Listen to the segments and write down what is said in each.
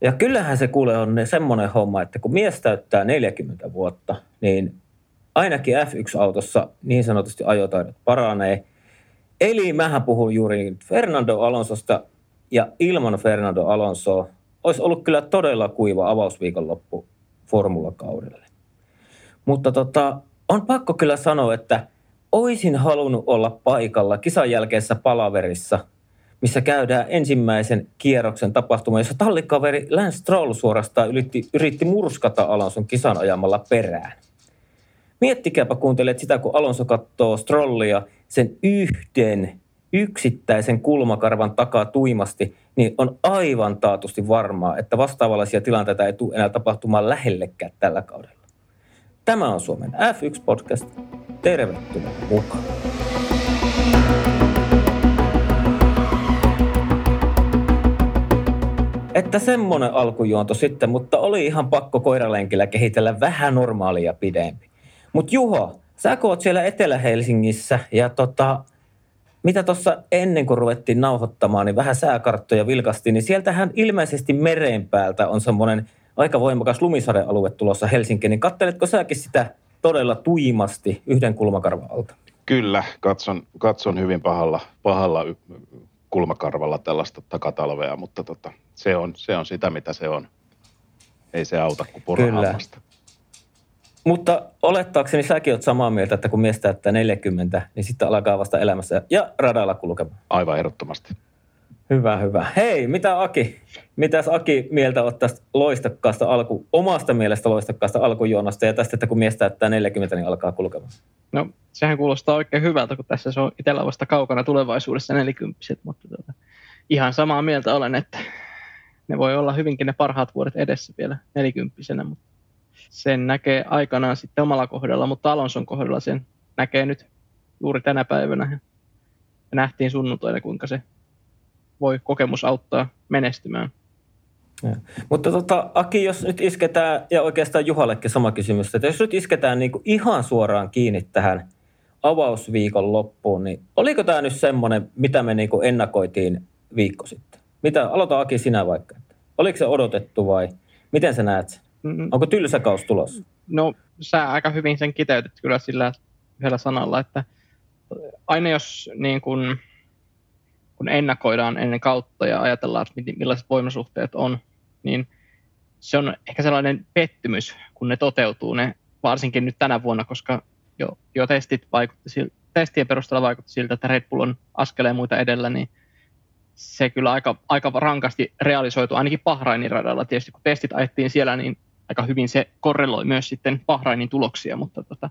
Ja kyllähän se kuule on semmoinen homma, että kun mies täyttää 40 vuotta, niin ainakin F1-autossa niin sanotusti ajotaidot paranee. Eli mähän puhun juuri Fernando Alonsosta ja ilman Fernando Alonsoa olisi ollut kyllä todella kuiva avausviikonloppu formulakaudelle. Mutta tota, on pakko kyllä sanoa, että oisin halunnut olla paikalla kisan jälkeisessä palaverissa, missä käydään ensimmäisen kierroksen tapahtuma, jossa tallikaveri Lance Stroll suorastaan yritti, yritti murskata Alonson kisan ajamalla perään. Miettikääpä kuuntelet sitä, kun Alonso katsoo Strollia sen yhden yksittäisen kulmakarvan takaa tuimasti, niin on aivan taatusti varmaa, että vastaavallaisia tilanteita ei tule enää tapahtumaan lähellekään tällä kaudella. Tämä on Suomen F1-podcast. Tervetuloa mukaan. Että semmoinen alkujuonto sitten, mutta oli ihan pakko koiralenkillä kehitellä vähän normaalia pidempi. Mutta Juho, sä oot siellä Etelä-Helsingissä ja tota, mitä tuossa ennen kuin ruvettiin nauhoittamaan, niin vähän sääkarttoja vilkasti, niin sieltähän ilmeisesti meren päältä on semmoinen aika voimakas lumisadealue tulossa Helsinkiin, niin katteletko säkin sitä todella tuimasti yhden kulmakarvan alta? Kyllä, katson, katson hyvin pahalla, pahalla kulmakarvalla tällaista takatalvea, mutta tota, se, on, se on sitä, mitä se on. Ei se auta kuin porohammasta. Mutta olettaakseni säkin olet samaa mieltä, että kun mies täyttää 40, niin sitten alkaa vasta elämässä ja radalla kulkemaan. Aivan ehdottomasti. Hyvä, hyvä. Hei, mitä Aki? Mitäs Aki mieltä olet tästä loistakkaasta alku, omasta mielestä loistakkaasta alkujuonnosta ja tästä, että kun mies täyttää 40, niin alkaa kulkemaan? No, sehän kuulostaa oikein hyvältä, kun tässä se on itsellä vasta kaukana tulevaisuudessa 40, mutta tuota, ihan samaa mieltä olen, että ne voi olla hyvinkin ne parhaat vuodet edessä vielä 40 mutta sen näkee aikanaan sitten omalla kohdalla, mutta Alonson kohdalla sen näkee nyt juuri tänä päivänä. Ja nähtiin sunnuntaina, kuinka se voi kokemus auttaa menestymään. Ja. Mutta tota, Aki, jos nyt isketään, ja oikeastaan Juhallekin sama kysymys, että jos nyt isketään niin kuin ihan suoraan kiinni tähän avausviikon loppuun, niin oliko tämä nyt semmoinen, mitä me niin kuin ennakoitiin viikko sitten? Mitä, aloita Aki sinä vaikka. Oliko se odotettu vai miten sä näet sen? Mm. Onko tylsä kaus tulossa? No sä aika hyvin sen kiteytit kyllä sillä yhdellä sanalla, että aina jos niin kun, kun ennakoidaan ennen kautta ja ajatellaan, että millaiset voimasuhteet on, niin se on ehkä sellainen pettymys, kun ne toteutuu, ne varsinkin nyt tänä vuonna, koska jo, jo testit vaikutti, testien perusteella vaikutti siltä, että Red Bull on askeleen muita edellä, niin se kyllä aika, aika rankasti realisoitu, ainakin Bahrainin radalla. Tietysti kun testit ajettiin siellä, niin aika hyvin se korreloi myös sitten Bahrainin tuloksia, mutta tota,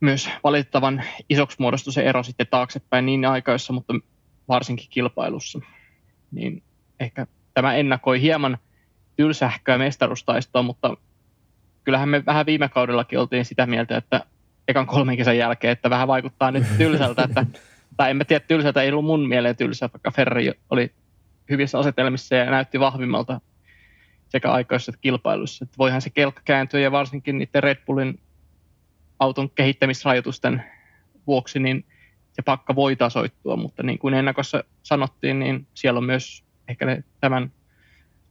myös valitettavan isoksi muodostui se ero sitten taaksepäin niin aikaissa, mutta varsinkin kilpailussa. Niin ehkä tämä ennakoi hieman tylsähköä mestaruustaistoa, mutta kyllähän me vähän viime kaudellakin oltiin sitä mieltä, että ekan kolmen kesän jälkeen, että vähän vaikuttaa nyt tylsältä, että, tai en mä tiedä, tylsältä ei ollut mun mieleen tylsä, vaikka Ferrari oli hyvissä asetelmissa ja näytti vahvimmalta sekä aikaisessa että kilpailussa. Että voihan se kelkka kääntyä ja varsinkin niiden Red Bullin auton kehittämisrajoitusten vuoksi, niin se pakka voi tasoittua, mutta niin kuin ennakossa sanottiin, niin siellä on myös ehkä ne tämän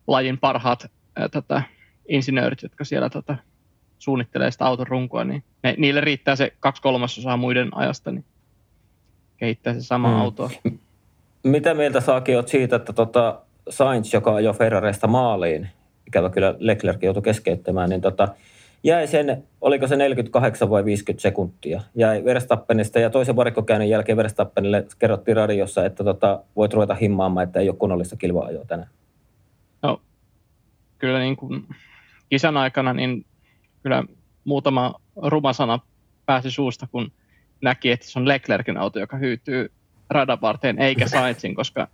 lajin parhaat ää, tota, insinöörit, jotka siellä tota, suunnittelee sitä auton runkoa, niin ne, niille riittää se kaksi kolmasosaa muiden ajasta, niin kehittää se sama hmm. auto. Mitä mieltä saakin olet siitä, että tota Sainz, joka ajoi Ferrarista maaliin, ikävä kyllä Leclerc joutui keskeyttämään, niin tota, jäi sen, oliko se 48 vai 50 sekuntia, jäi Verstappenista ja toisen varikkokäynnin jälkeen Verstappenille kerrottiin radiossa, että tota, voit ruveta himmaamaan, että ei ole kunnollista kilva-ajoa tänään. No, kyllä niin kuin kisan aikana niin kyllä muutama ruma sana pääsi suusta, kun näki, että se on Leclerkin auto, joka hyytyy radan varteen, eikä Sainzin, koska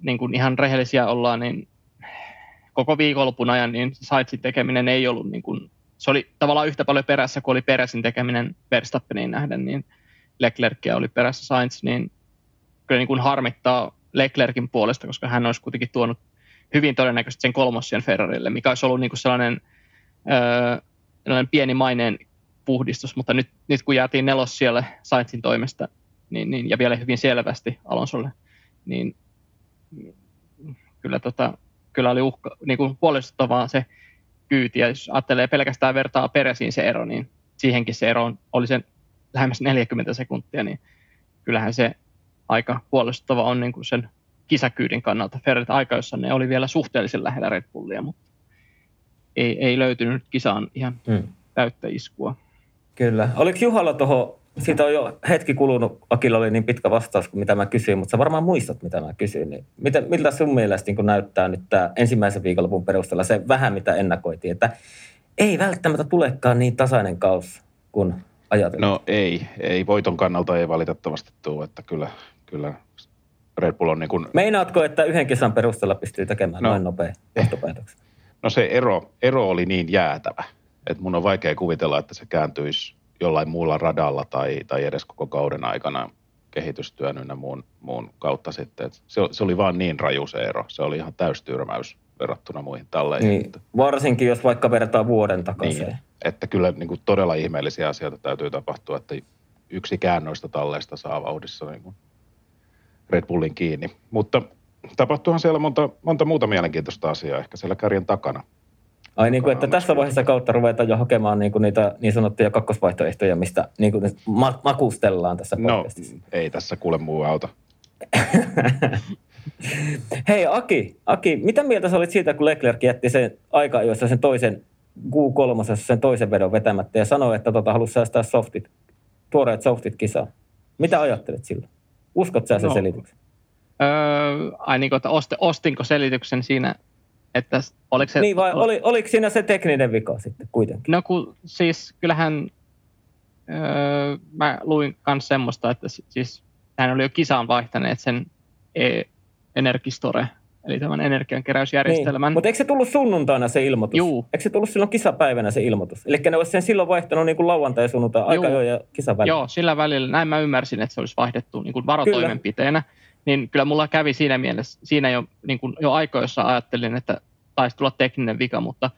niin kuin ihan rehellisiä ollaan, niin koko viikonlopun ajan niin Sainzin tekeminen ei ollut niin kuin, se oli tavallaan yhtä paljon perässä kuin oli peräsin tekeminen Verstappeniin nähden, niin Leclercia oli perässä Sainz, niin kyllä niin kuin harmittaa Leclerkin puolesta, koska hän olisi kuitenkin tuonut hyvin todennäköisesti sen kolmossien Ferrarille, mikä olisi ollut niin kuin sellainen, öö, sellainen pieni maineen puhdistus, mutta nyt, nyt kun jäätiin nelos siellä Sainzin toimesta, niin, niin, ja vielä hyvin selvästi Alonsolle, niin kyllä tota, kyllä oli uhka, niin kuin huolestuttavaa se kyyti. Ja jos ajattelee pelkästään vertaa Peresiin se ero, niin siihenkin se ero oli sen lähemmäs 40 sekuntia, niin kyllähän se aika huolestuttava on niin kuin sen kisakyydin kannalta. Ferret aika, jossa ne oli vielä suhteellisen lähellä Red Bullia, mutta ei, ei löytynyt kisaan ihan hmm. täyttä iskua. Kyllä. Oliko Juhalla tuohon, siitä on jo hetki kulunut, Akilla oli niin pitkä vastaus kuin mitä mä kysyin, mutta sä varmaan muistat, mitä mä kysyin. Niin miten, miltä sun mielestä niin näyttää nyt tämä ensimmäisen viikonlopun perusteella se vähän, mitä ennakoitiin, että ei välttämättä tulekaan niin tasainen kaus kuin ajateltiin? No ei, ei voiton kannalta ei valitettavasti tule, että kyllä, kyllä Red Bull on niin kuin... Meinaatko, että yhden kesän perusteella pystyy tekemään no, noin nopea johtopäätöksen? No se ero, ero oli niin jäätävä, että mun on vaikea kuvitella, että se kääntyisi jollain muulla radalla tai, tai edes koko kauden aikana kehitystyön ynnä muun, muun kautta sitten. Et se, se oli vaan niin raju se ero. Se oli ihan täystyrmäys verrattuna muihin talleihin. Niin, varsinkin jos vaikka vertaa vuoden takaisin. Niin, että kyllä niin kuin todella ihmeellisiä asioita täytyy tapahtua, että yksi käännöistä talleista saa vauhdissa niin kuin Red Bullin kiinni. Mutta tapahtuuhan siellä monta, monta muuta mielenkiintoista asiaa ehkä siellä kärjen takana. Ai niin kuin, että tässä vaiheessa kautta ruvetaan jo hakemaan niin kuin niitä niin sanottuja kakkosvaihtoehtoja, mistä niin kuin ma- makustellaan tässä no, podcastissa. No, ei tässä kuule muu auta. Hei Aki, Aki, mitä mieltä sä olit siitä, kun Leclerc jätti sen aika, jossa sen toisen Q3 sen toisen vedon vetämättä ja sanoi, että tota, halusi säästää softit, tuoreet softit kisaan. Mitä ajattelet silloin? Uskot sä sen no. selityksen? Öö, ai niin kuin, että osti, ostinko selityksen siinä, että oliko se... Niin vai oli, oliko siinä se tekninen vika sitten kuitenkin? No kun siis kyllähän öö, mä luin myös semmoista, että siis hän oli jo kisaan vaihtaneet sen e- Energistore, eli tämän energiankeräysjärjestelmän. Niin. Mutta eikö se tullut sunnuntaina se ilmoitus? Juu. Eikö se tullut silloin kisapäivänä se ilmoitus? Eli ne olisi sen silloin vaihtanut niin kuin lauantai ja sunnuntai aika jo ja kisan välillä. Joo, sillä välillä. Näin mä ymmärsin, että se olisi vaihdettu niin kuin varotoimenpiteenä. Kyllä. Niin kyllä mulla kävi siinä mielessä, siinä jo, niin kuin jo aikoissa ajattelin, että taisi tulla tekninen vika, mutta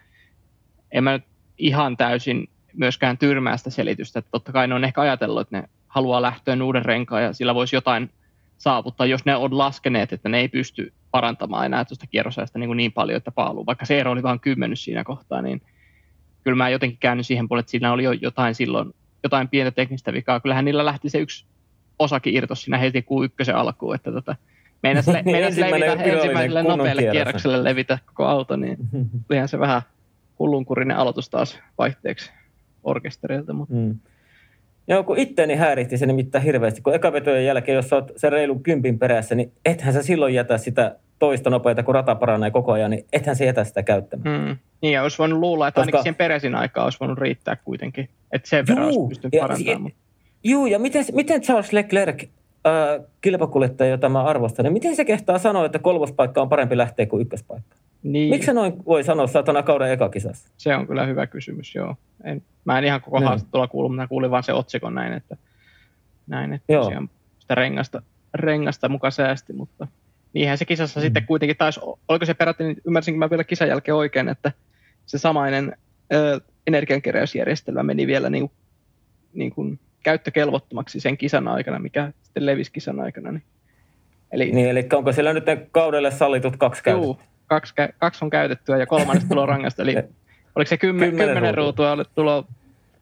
en mä nyt ihan täysin myöskään tyrmää sitä selitystä. Että totta kai ne on ehkä ajatellut, että ne haluaa lähtöön uuden renkaan ja sillä voisi jotain saavuttaa, jos ne on laskeneet, että ne ei pysty parantamaan enää tuosta kierrosajasta niin, niin paljon, että paaluu. Vaikka se ero oli vain kymmenys siinä kohtaa, niin kyllä mä jotenkin käynyt siihen puolelle, että siinä oli jo jotain silloin, jotain pientä teknistä vikaa. Kyllähän niillä lähti se yksi osakin irtos siinä heti kuin ykkösen alkuun, että tota, meinas, le, meinas levitä ensimmäiselle nopealle kierrokselle levitä koko auto, niin olihan se vähän hullunkurinen aloitus taas vaihteeksi orkesterilta. Mutta. Mm. Joo, kun itteeni häiritti se nimittäin hirveästi, kun ekavetojen jälkeen, jos olet sen reilun kympin perässä, niin ethän sä silloin jätä sitä toista nopeita, kun rata paranee koko ajan, niin ethän se jätä sitä käyttämään. Mm. Niin, ja olisi voinut luulla, että Koska... ainakin siihen peräsin aikaa olisi voinut riittää kuitenkin. Että sen verran olisi pystynyt parantamaan. Mutta... Juu, ja miten, miten Charles Leclerc, äh, kilpakuljettaja, jota mä arvostan, niin miten se kehtaa sanoa, että kolmospaikka on parempi lähteä kuin ykköspaikka? Niin. Miksi noin voi sanoa satana kauden ekakisassa? Se on kyllä hyvä kysymys, joo. En, mä en ihan koko niin. haastattelua kuullut, mä kuulin vaan se otsikon näin, että, näin, että joo. sitä rengasta, rengasta muka säästi, mutta niinhän se kisassa mm. sitten kuitenkin taisi, oliko se peräti, niin ymmärsinkö mä vielä kisan jälkeen oikein, että se samainen ö, energiankeräysjärjestelmä meni vielä niin, niin kuin käyttökelvottomaksi sen kisan aikana, mikä sitten levisi kisan aikana. Niin. Eli, niin, eli onko siellä nyt kaudelle sallitut kaksi käytettä? kaksi, kaksi on käytettyä ja kolmannes tulo rangasta. Eli oliko se kymmen, kymmenen, kymmenen ruutua tulo,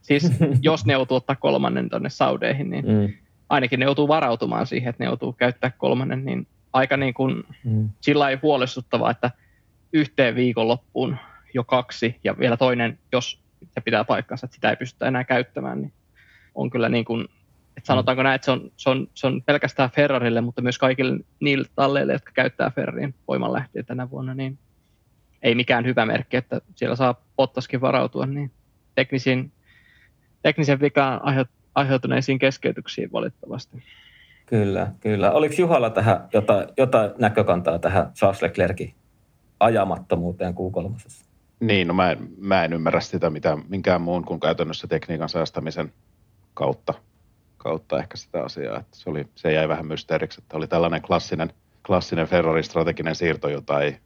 siis jos ne joutuu ottaa kolmannen tuonne saudeihin, niin mm. ainakin ne joutuu varautumaan siihen, että ne joutuu käyttää kolmannen, niin aika niin kuin mm. sillä ei huolestuttavaa, että yhteen viikonloppuun jo kaksi ja vielä toinen, jos se pitää paikkansa, että sitä ei pystytä enää käyttämään, niin on kyllä niin kuin et sanotaanko näin, että se on, se, on, se on pelkästään Ferrarille, mutta myös kaikille niille talleille, jotka käyttää Ferrarin voimanlähteitä tänä vuonna, niin ei mikään hyvä merkki, että siellä saa Bottaskin varautua niin teknisiin, teknisen vikaan aiheutuneisiin keskeytyksiin valitettavasti. Kyllä, kyllä. Oliko Juhalla tähän jotain, jotain näkökantaa tähän Charles Leclercin ajamattomuuteen Q3? Niin, no mä en, mä en ymmärrä sitä mitä, minkään muun kuin käytännössä tekniikan säästämisen kautta kautta ehkä sitä asiaa. Että se, oli, se jäi vähän mysteeriksi, että oli tällainen klassinen, klassinen Ferrarin strateginen siirto, jota ei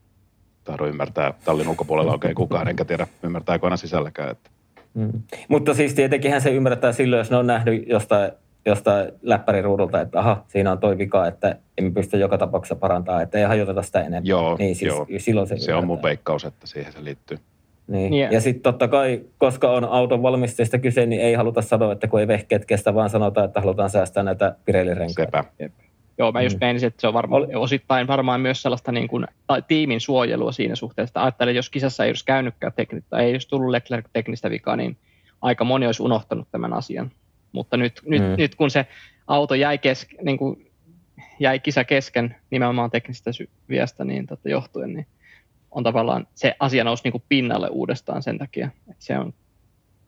tahdo ymmärtää tallin ulkopuolella oikein kukaan, enkä tiedä ymmärtääkö aina sisälläkään. Että. Mm. Mutta siis tietenkinhän se ymmärtää silloin, jos ne on nähnyt jostain jostain läppäriruudulta, että aha, siinä on toi vika, että emme pysty joka tapauksessa parantaa, että ei hajoteta sitä enemmän. Joo, niin siis joo. silloin se, Se on mun veikkaus, että siihen se liittyy. Niin. Niin. Ja sitten totta kai, koska on auton valmistajista kyse, niin ei haluta sanoa, että kun ei vehkeet kestä, vaan sanotaan, että halutaan säästää näitä Pirelli-renkaita. Sepä. Joo, mä just Mm. meinasin, että se on varmaan Oli- osittain varmaan myös sellaista niin kuin, tai tiimin suojelua siinä suhteessa. Että Ajattelen, jos kisassa ei olisi käynytkään teknistä, ei olisi tullut Leclerc teknistä vikaa, niin aika moni olisi unohtanut tämän asian. Mutta nyt, nyt, Mm. nyt kun se auto jäi, kesk, niin kuin, jäi kisa kesken nimenomaan teknistä sy- viestä niin tota, johtuen, niin on tavallaan se asia nousi niin kuin pinnalle uudestaan sen takia, että se on,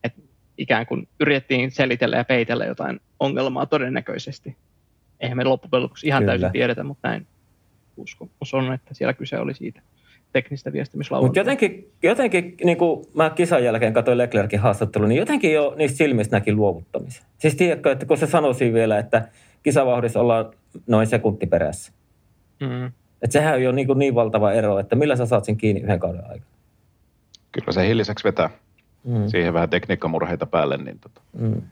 että ikään kuin yritettiin selitellä ja peitellä jotain ongelmaa todennäköisesti. Eihän me loppujen lopuksi ihan Kyllä. täysin tiedetä, mutta näin uskomus on, että siellä kyse oli siitä teknistä Mutta viestimislauuntaa. jotenkin, jotenkin niin kuin mä kisan jälkeen katsoin Leclerkin haastattelun, niin jotenkin jo niistä silmistä näki luovuttamisen. Siis tiedätkö, että kun se sanoi siinä vielä, että kisavauhdissa ollaan noin sekunti perässä. Mm. Että sehän on jo niin, kuin niin valtava ero, että millä sä saat sen kiinni yhden kauden aikana. Kyllä se hilliseksi vetää. Mm. Siihen vähän tekniikkamurheita päälle, niin tota, Mm.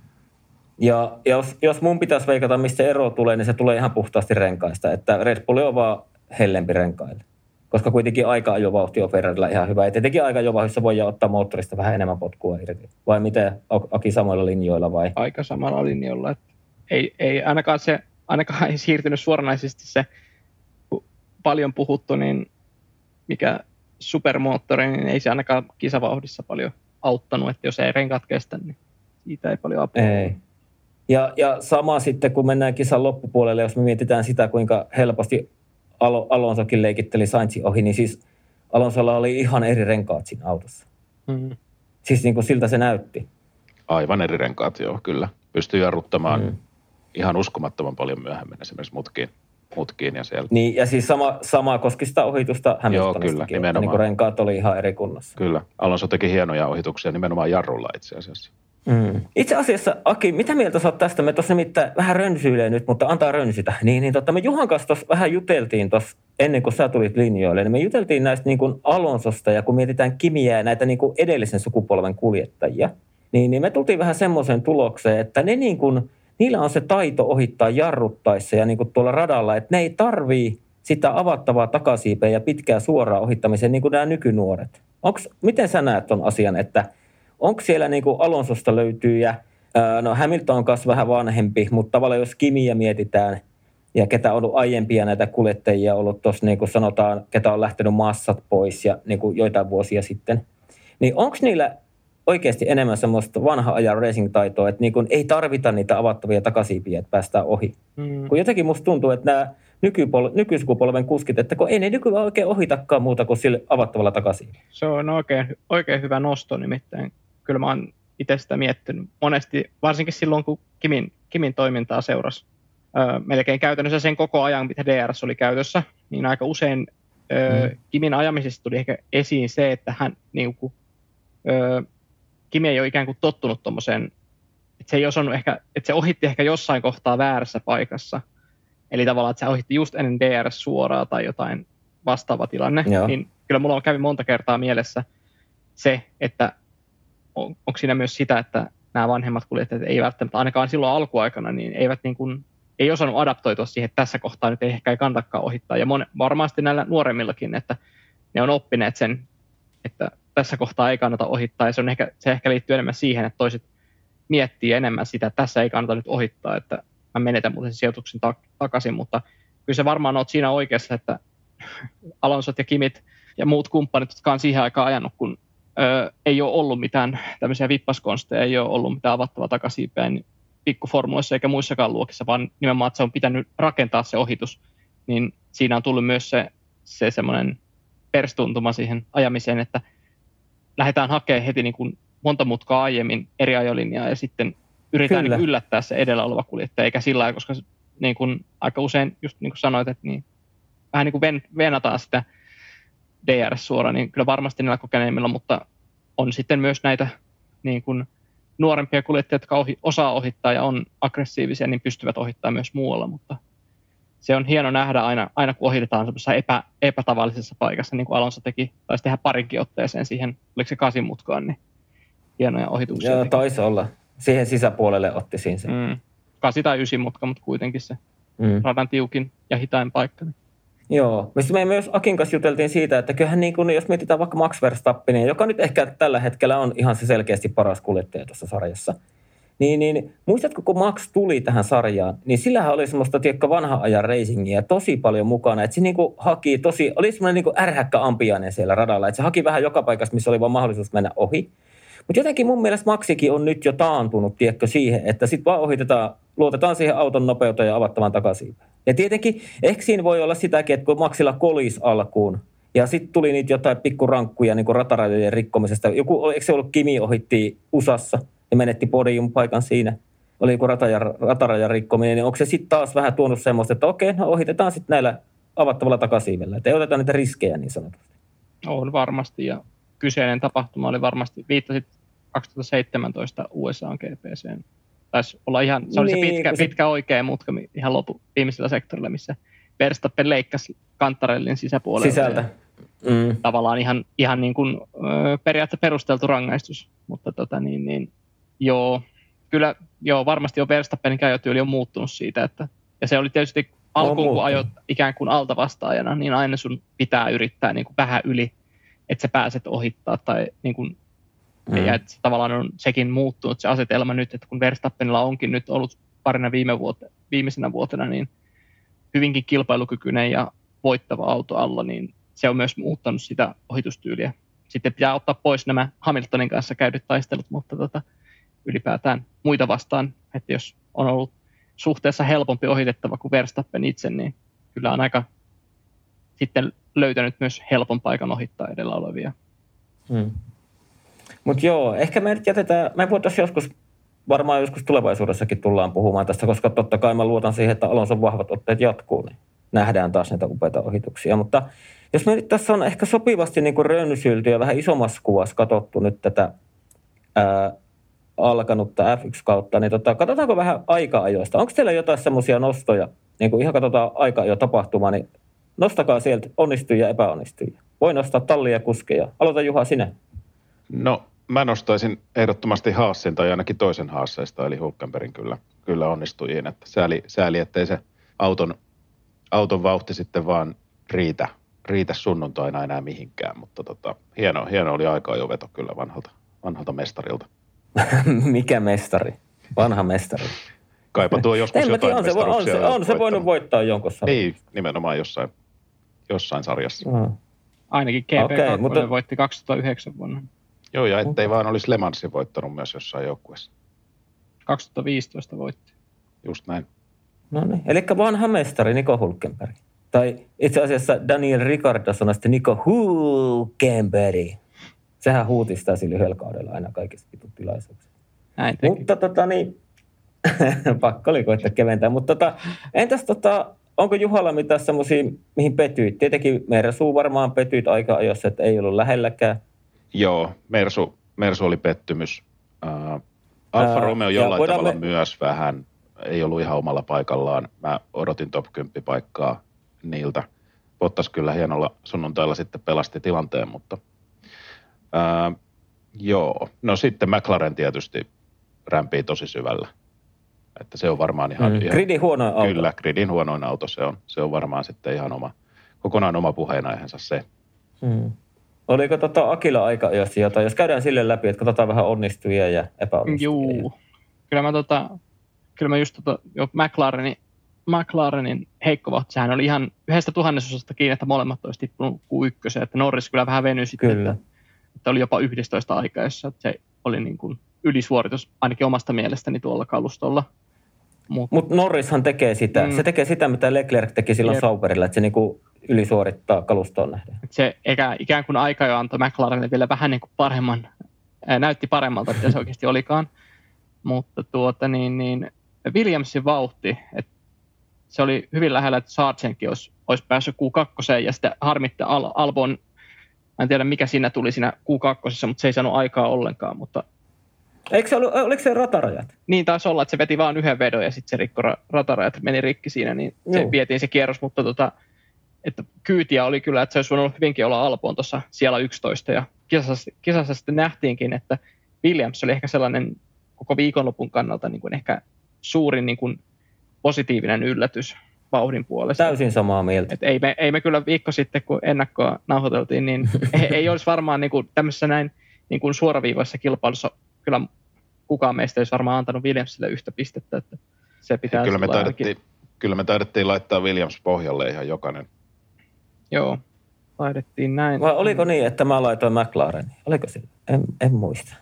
Ja jos, jos mun pitäisi veikata, mistä se ero tulee, niin se tulee ihan puhtaasti renkaista. Että Red Bull on vaan hellempi renkaille. Koska kuitenkin aika ajovauhti on Ferrarilla ihan hyvä. Ja tietenkin aika ajovauhdissa voi ottaa moottorista vähän enemmän potkua irti. Vai miten, Aki samoilla linjoilla vai? aika samalla linjalla. Että ei, ei ainakaan se ainakaan ei siirtynyt suoranaisesti se paljon puhuttu, niin mikä supermoottori, niin ei se ainakaan kisavauhdissa paljon auttanut, että jos ei renkaat kestä, niin siitä ei paljon apua. Ei. Ja, ja sama sitten, kun mennään kisan loppupuolelle, jos me mietitään sitä, kuinka helposti Alo, Alonsokin leikitteli Sainzin ohi, niin siis Alonsolla oli ihan eri renkaat siinä autossa. Mm. Siis niin kuin siltä se näytti. aivan eri renkaat, joo, kyllä. Pystyy jarruttamaan Mm. mm. ihan uskomattoman paljon myöhemmin esimerkiksi mutkiin, mutkiin ja siellä. Niin, ja siis sama, sama koski sitä ohitusta Hamiltonistakin. kyllä, että nimenomaan. Niin kuin renkaat oli ihan eri kunnossa. Kyllä. Alonso teki hienoja ohituksia nimenomaan jarrulla itse asiassa. Mm. Itse asiassa, Aki, mitä mieltä sä oot tästä? Me tuossa nimittäin vähän rönsyilee nyt, mutta antaa rönsytä. Niin, niin totta, me Juhan kanssa tuossa vähän juteltiin tuossa ennen kuin sä tulit linjoille, niin me juteltiin näistä niin kuin Alonsosta ja kun mietitään Kimiä ja näitä niin kuin edellisen sukupolven kuljettajia, niin, niin me tultiin vähän semmoiseen tulokseen, että ne niin kuin, niillä on se taito ohittaa jarruttaessa ja niin kuin tuolla radalla, että ne ei tarvii sitä avattavaa takasiipeä ja pitkää suoraa ohittamiseen niin kuin nämä nykynuoret. Onks, miten sä näet ton asian, että onko siellä niin kuin Alonsosta löytyy ja no Hamilton on kanssa vähän vanhempi, mutta tavallaan jos Kimiä mietitään ja ketä on ollut aiempia näitä kuljettajia ollut tuossa niin kuin sanotaan, ketä on lähtenyt massat pois ja niin kuin joitain vuosia sitten, niin onko niillä oikeasti enemmän semmoista vanha ajan racing-taitoa, että niin kuin ei tarvita niitä avattavia takasiipiä, että päästään ohi. Mm. Kun jotenkin musta tuntuu, että nämä nykypol- nykysukupolven kuskit, että kun ei ne nykyään oikein ohitakaan muuta kuin sillä avattavalla takasiivillä. Se on oikein, oikein hyvä nosto nimittäin. Kyllä mä oon itse sitä miettinyt monesti, varsinkin silloin kun Kimin, Kimin toimintaa seurasi öö, melkein käytännössä sen koko ajan, mitä DRS oli käytössä, niin aika usein öö, Mm. Kimin ajamisesta tuli ehkä esiin se, että hän niin kuin, öö, Kimi ei ole ikään kuin tottunut tuommoiseen, että se ei osannut ehkä, että se ohitti ehkä jossain kohtaa väärässä paikassa. Eli tavallaan, että se ohitti just ennen DRS suoraa tai jotain vastaava tilanne, Joo. niin kyllä mulla kävi monta kertaa mielessä se, että on, onko siinä myös sitä, että nämä vanhemmat kuljettajat ei välttämättä, ainakaan silloin alkuaikana, niin eivät niin kuin, ei osannut adaptoitua siihen, että tässä kohtaa nyt ei ehkä ei kantakaan ohittaa. Ja mon, varmasti näillä nuoremmillakin, että ne on oppineet sen, että tässä kohtaa ei kannata ohittaa. Ja se, on ehkä, se ehkä liittyy enemmän siihen, että toiset miettii enemmän sitä, että tässä ei kannata nyt ohittaa, että mä menetän muuten sen sijoituksen tak- takaisin, mutta kyllä se varmaan olet siinä oikeassa, että Alonsot ja Kimit ja muut kumppanit, jotka on siihen aikaan ajanut, kun ö, ei ole ollut mitään tämmöisiä vippaskonsteja, ei ole ollut mitään avattavaa takasiipeä niin pikkuformuloissa eikä muissakaan luokissa, vaan nimenomaan, että se on pitänyt rakentaa se ohitus, niin siinä on tullut myös se, se semmoinen perstuntuma siihen ajamiseen, että lähdetään hakemaan heti niin kuin monta mutkaa aiemmin eri ajolinjaa ja sitten yritetään Kyllä. niin kuin yllättää se edellä oleva kuljettaja, eikä sillä lailla, koska niin kuin aika usein, just niin kuin sanoit, että niin, vähän niin kuin ven, venataan sitä DRS suoraan, niin kyllä varmasti näillä kokeneimmilla, mutta on sitten myös näitä niin kuin nuorempia kuljettajia, jotka ohi, osaa ohittaa ja on aggressiivisia, niin pystyvät ohittamaan myös muualla, mutta se on hieno nähdä aina, aina kun ohitetaan semmoisessa epä, epätavallisessa paikassa, niin kuin Alonso teki, taisi tehdä parinkin otteeseen siihen, oliko se kasin mutkaan, niin hienoja ohituksia. Joo, taisi olla. Siihen sisäpuolelle otti siinä se. Mm. 8 tai 9 mutka, mutta kuitenkin se mm. radan tiukin ja hitain paikka. Niin. Joo, mistä me myös Akin kanssa juteltiin siitä, että kyllähän niin kuin, jos mietitään vaikka Max Verstappenia, joka nyt ehkä tällä hetkellä on ihan se selkeästi paras kuljettaja tuossa sarjassa, niin, niin muistatko, kun Max tuli tähän sarjaan, niin sillähän oli semmoista, tiekka vanha ajan racingia tosi paljon mukana. Että se niinku haki tosi, oli semmoinen niinku ärhäkkä ampiainen siellä radalla. Että se haki vähän joka paikassa, missä oli vaan mahdollisuus mennä ohi. Mutta jotenkin mun mielestä Maxikin on nyt jo taantunut, tiedätkö, siihen, että sitten vaan ohitetaan, luotetaan siihen auton nopeuteen ja avattavan takaisin. Ja tietenkin ehkä siinä voi olla sitäkin, että kun Maxilla kolis alkuun, ja sitten tuli niitä jotain pikkurankkuja niin ratarajojen rikkomisesta. Joku, eikö se ollut Kimi ohitti USAssa ja menetti podium paikan siinä? Oli joku rataja, ratarajan rikkominen, niin onko se sitten taas vähän tuonut semmoista, että okei, no ohitetaan sitten näillä avattavalla takasiivellä, että ei oteta niitä riskejä niin sanotusti. On varmasti, ja kyseinen tapahtuma oli varmasti, viittasit 2017 USA GPC. Taisi olla ihan, se oli niin, se pitkä, se... pitkä oikea mutka ihan lopu viimeisellä sektorilla, missä Verstappen leikkasi Kantarellin sisäpuolella. Sisältä. Mm. Tavallaan ihan, ihan niin kuin, periaatteessa perusteltu rangaistus, mutta tota niin, niin joo, kyllä joo, varmasti jo Verstappenin käytötyyli on muuttunut siitä, että, ja se oli tietysti alkuun, kun ajot ikään kuin altavastaajana, niin aina sun pitää yrittää niin kuin vähän yli, että sä pääset ohittaa tai niin kuin Mm. Ja että tavallaan on sekin muuttunut se asetelma nyt, että kun Verstappenilla onkin nyt ollut parina viime vuote, viimeisenä vuotena niin hyvinkin kilpailukykyinen ja voittava auto alla, niin se on myös muuttanut sitä ohitustyyliä. Sitten pitää ottaa pois nämä Hamiltonin kanssa käydyt taistelut, mutta tota, ylipäätään muita vastaan, että jos on ollut suhteessa helpompi ohitettava kuin Verstappen itse, niin kyllä on aika sitten löytänyt myös helpon paikan ohittaa edellä olevia. Hmm. Mutta joo, ehkä me nyt jätetään, me voitaisiin joskus, varmaan joskus tulevaisuudessakin tullaan puhumaan tästä, koska totta kai mä luotan siihen, että Alonson vahvat otteet jatkuu, niin nähdään taas näitä upeita ohituksia. Mutta jos me nyt tässä on ehkä sopivasti niin kuin ja vähän isommassa kuvassa katsottu nyt tätä ää, alkanutta F1-kautta, niin tota, katsotaanko vähän aika-ajoista? Onko teillä jotain semmoisia nostoja, niin kuin ihan katsotaan aika-ajo tapahtumaa, niin nostakaa sieltä onnistujia ja epäonnistujia. Voi nostaa tallia kuskeja. Aloita Juha sinä. No mä nostaisin ehdottomasti Haassin tai ainakin toisen Haasseista, eli Hulkenbergin kyllä, kyllä onnistujiin. Että sääli, sääli, ettei se auton, auton vauhti sitten vaan riitä, riitä sunnuntaina enää mihinkään, mutta tota, hieno, hieno oli aika jo veto kyllä vanhalta, vanhalta mestarilta. Mikä mestari? Vanha mestari. Kaipa tuo joskus en jotain on se, on, se, on se voinut voittaa jonkun sarjan. Ei, nimenomaan jossain, jossain sarjassa. Mm. Ainakin GP2 okay, mutta... voitti 2009 vuonna. Joo, ja ettei vaan olisi Le Mansin voittanut myös jossain joukkueessa. 2015 voitti. Just näin. No niin, eli vanha mestari Niko Hulkenberg. Tai itse asiassa Daniel Ricardo sanoi sitten Niko Hulkenberg. Sehän huutistaa sillä yhdellä kaudella aina kaikissa tilaisuuksissa. Näin teki. Mutta tota niin, pakko oli koittaa keventää. Mutta tota, entäs tota, onko Juhalla mitään semmoisia, mihin petyit? Tietenkin Mersu varmaan petyit aika ajoissa, että ei ollut lähelläkään. Joo, Mersu, Mersu oli pettymys. Uh, Alfa Romeo jollain tavalla me... myös vähän, ei ollut ihan omalla paikallaan. Mä odotin top 10 paikkaa niiltä. Bottas kyllä hienolla sunnuntailla sitten pelasti tilanteen, mutta joo. No sitten McLaren tietysti rämpii tosi syvällä. Että se on varmaan ihan... Mm, ihan gridin huonoin auto. Kyllä, gridin huonoin auto se on. Se on varmaan sitten ihan oma, kokonaan oma puheenaiheensa se. Mm. Oliko tota Akila aika jotain, jos käydään sille läpi, että katsotaan vähän onnistujia ja epäonnistujia? Juu. Kyllä mä, tota, kyllä mä just tota, jo McLarenin, McLarenin heikko vauhti, sehän oli ihan yhdestä tuhannesosasta kiinni, että molemmat olisi tippunut Q1, että Norris kyllä vähän venyi sitten, kyllä. Että, että, oli jopa 11 aikaa, jossa se oli niin kuin ylisuoritus ainakin omasta mielestäni tuolla kalustolla. Mutta Mut Norrishan tekee sitä. Mm. Se tekee sitä, mitä Leclerc teki silloin Jep. Sauberilla, että se niinku ylisuorittaa kalustoon nähden. Se eikä, ikään kuin aika jo antoi McLarenille vielä vähän niin kuin paremman, ää, näytti paremmalta, mitä se oikeasti olikaan. Mutta tuota niin, niin Williamsin vauhti, että se oli hyvin lähellä, että Sargentkin olisi, olisi päässyt Q2 ja sitten harmitti Al- Albon, mä en tiedä mikä siinä tuli siinä Q2, mutta se ei saanut aikaa ollenkaan, mutta Eikö se ollut, oliko se ratarajat? Niin taisi olla, että se veti vain yhden vedon ja sitten se rikko ratarajat, meni rikki siinä, niin se vietiin se kierros, mutta tota, että kyytiä oli kyllä, että se olisi voinut hyvinkin olla Alpoon tuossa siellä 11 ja kisassa, kisassa sitten nähtiinkin, että Williams oli ehkä sellainen koko viikonlopun kannalta niin kuin ehkä suurin niin kuin positiivinen yllätys vauhdin puolesta. Täysin samaa mieltä. Et ei, me, ei me kyllä viikko sitten, kun ennakkoa nauhoiteltiin, niin ei, ei olisi varmaan niin kuin, tämmöisessä näin niin kuin suoraviivaisessa kilpailussa kyllä kukaan meistä olisi varmaan antanut Williamsille yhtä pistettä, että se pitää kyllä me, taidettiin, kyllä me taidettiin laittaa Williams pohjalle ihan jokainen. Joo, taidettiin näin. Vai oliko niin, että mä laitoin McLaren? Oliko se? En, en muista.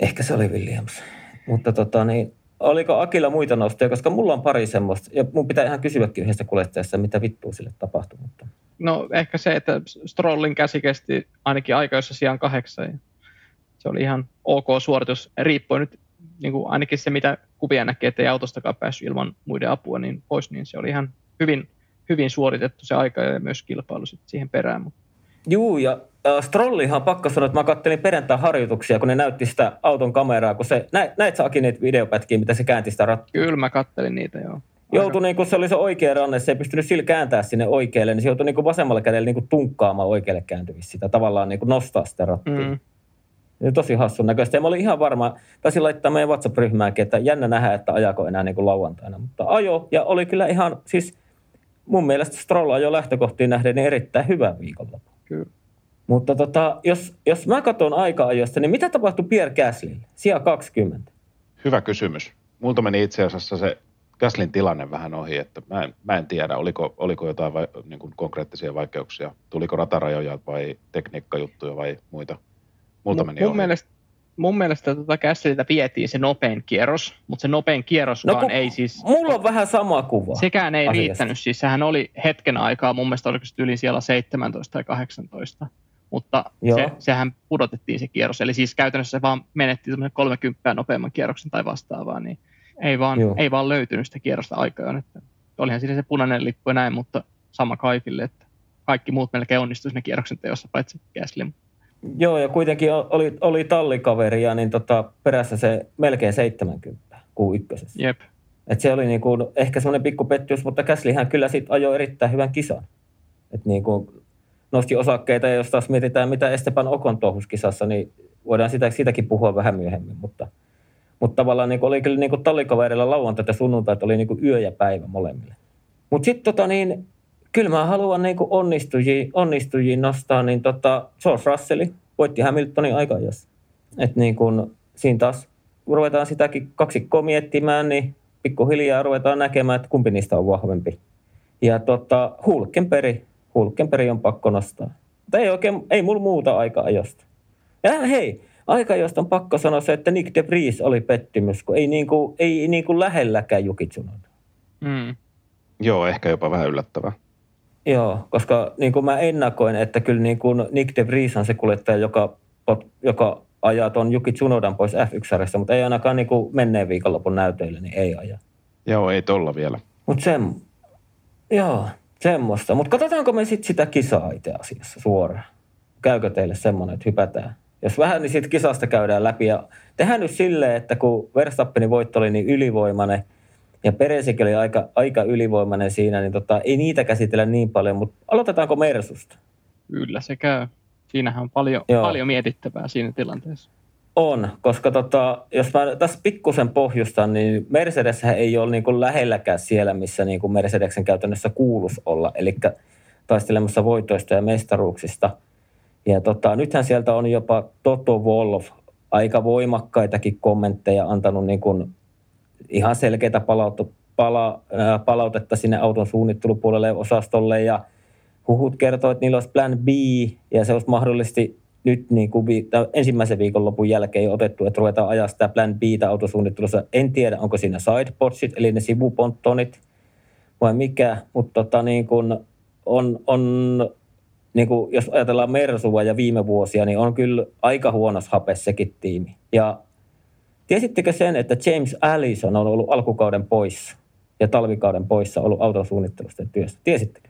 Ehkä se oli Williams. Mutta tota niin, oliko Akilla muita nostoja, koska mulla on pari semmoista, ja mun pitää ihan kysyäkin yhdestä kuljettajasta, mitä vittua sille tapahtui. Mutta... No ehkä se, että Strollin käsi kesti ainakin aikaisessa sijaan kahdeksan. Ja se oli ihan ok suoritus, riippuen nyt niin kuin ainakin se, mitä kuvia näkee, että ei autostakaan päässyt ilman muiden apua niin pois, niin se oli ihan hyvin, hyvin suoritettu se aika ja myös kilpailu sitten siihen perään. Mutta Juu, ja äh, Strollihan pakko sanoa, että mä kattelin perjantai harjoituksia, kun ne näytti sitä auton kameraa, kun se, näit, näit sä Aki niitä videopätkiä, mitä se käänti sitä rattia? Kyllä mä kattelin niitä, joo. Joutui, niin kun se oli se oikea ranne, se ei pystynyt sillä kääntää sinne oikealle, niin se joutui niin vasemmalla kädellä niin tunkkaamaan oikealle kääntyvissä sitä, tavallaan niin nostaa sitä rattia. Mm. Se tosi hassun näköistä. Ja mä olin ihan varma, taisin laittaa meidän WhatsApp-ryhmäänkin, että jännä nähdä, että ajako enää niin kuin lauantaina. Mutta ajo, ja oli kyllä ihan, siis mun mielestä Stroll ajoi lähtökohtiin nähden niin erittäin hyvä viikonloppu. Kyllä. Mutta tota, jos, jos mä katson aika-ajosta, niin mitä tapahtui Pierre Gaslille? Sija 20. Hyvä kysymys. Multa meni itse asiassa se Gaslin tilanne vähän ohi, että mä en, mä en tiedä, oliko, oliko jotain vai, niin kuin konkreettisia vaikeuksia. Tuliko ratarajoja vai tekniikkajuttuja vai muita. Multa no, meni mun ohi. Mielestä, mun mielestä tota Gaslilta vietiin se nopein kierros, mutta se nopein kierroskaan no, ei siis... Mulla on vähän sama kuva. Sekään ei asiasta. riittänyt. Siis sehän oli hetken aikaa, mun mielestä oliko yli siellä 17 tai 18 mutta se, sehän pudotettiin se kierros. Eli siis käytännössä se vaan menetti 30 nopeamman kierroksen tai vastaavaa, niin ei vaan, ei vaan löytynyt sitä kierrosta aikaa. Että olihan siinä se punainen lippu ja näin, mutta sama kaikille, että kaikki muut melkein onnistuivat siinä kierroksen teossa, paitsi Gasly. Joo, ja kuitenkin oli, oli tallikaveria, niin tota, perässä se melkein 70 kuin ykkösessä. Jep. Et se oli niin kuin, ehkä semmoinen pikku pettymys, mutta Käslihän kyllä sitten ajoi erittäin hyvän kisan. Et niin kuin, nosti osakkeita, ja jos taas mietitään, mitä Esteban Okon touhuskisassa, niin voidaan sitä, sitäkin puhua vähän myöhemmin, mutta, mutta tavallaan niin oli kyllä niin tallikaverilla lauantai ja että oli niin yö ja päivä molemmille. Mutta sitten tota niin, kyllä mä haluan niin onnistujia, onnistujia nostaa, niin tota, George Russell voitti Hamiltonin aika jos. Että niin kuin, siinä taas ruvetaan sitäkin kaksikkoa miettimään, niin pikkuhiljaa ruvetaan näkemään, että kumpi niistä on vahvempi. Ja tota, Hulkenperi Hulkenberg on pakko nostaa. Mutta ei oikein, ei mulla muuta aika-ajosta. Ja hei, aika-ajosta on pakko sanoa se, että Nick de Vries oli pettymys, kun ei, niin kuin, ei niin kuin lähelläkään Juki Tsunoda. Mm. Joo, ehkä jopa vähän yllättävää. Joo, koska niin kuin mä ennakoin, että kyllä niin kuin Nick de Vries on se kuljettaja, joka, joka ajaa tuon Juki Tsunodan pois F1-sarjasta, mutta ei ainakaan niin kuin menneen viikonlopun näytöille, niin ei aja. Joo, ei tolla vielä. Mutta sen, joo, Semmoista. Mutta katsotaanko me sitten sitä kisaa itse asiassa suoraan? Käykö teille semmoinen, että hypätään? Jos vähän, niin siitä kisasta käydään läpi. Ja tehdään nyt silleen, että kun Verstappenin voitto oli niin ylivoimainen, ja Peresikin oli aika, aika ylivoimainen siinä, niin tota, ei niitä käsitellä niin paljon, mutta aloitetaanko Mersusta? Kyllä se käy. Siinähän on paljon, paljon mietittävää siinä tilanteessa. On, koska tota, jos mä tässä pikkusen pohjustan, niin Mercedes ei ole niin kuin lähelläkään siellä, missä niin kuin Mercedesen käytännössä kuulus olla, eli taistelemassa voitoista ja mestaruuksista. Ja tota, nythän sieltä on jopa Toto Wolf aika voimakkaitakin kommentteja antanut niin kuin ihan selkeitä palaut- pala- palautetta sinne auton suunnittelupuolelle osastolle ja huhut kertoo, että niillä olisi plan B ja se olisi mahdollisesti nyt niin kuin vi- ensimmäisen viikonlopun jälkeen jo otettu, että ruvetaan ajaa sitä plan B autosuunnittelussa. En tiedä, onko siinä sidepodsit, eli ne sivuponttonit vai mikä, mutta tota, niin kuin on, on niin kuin jos ajatellaan Mersua ja viime vuosia, niin on kyllä aika huonos hapes sekin tiimi. Ja tiesittekö sen, että James Allison on ollut alkukauden poissa ja talvikauden poissa ollut autosuunnittelusta työstä? Tiesittekö?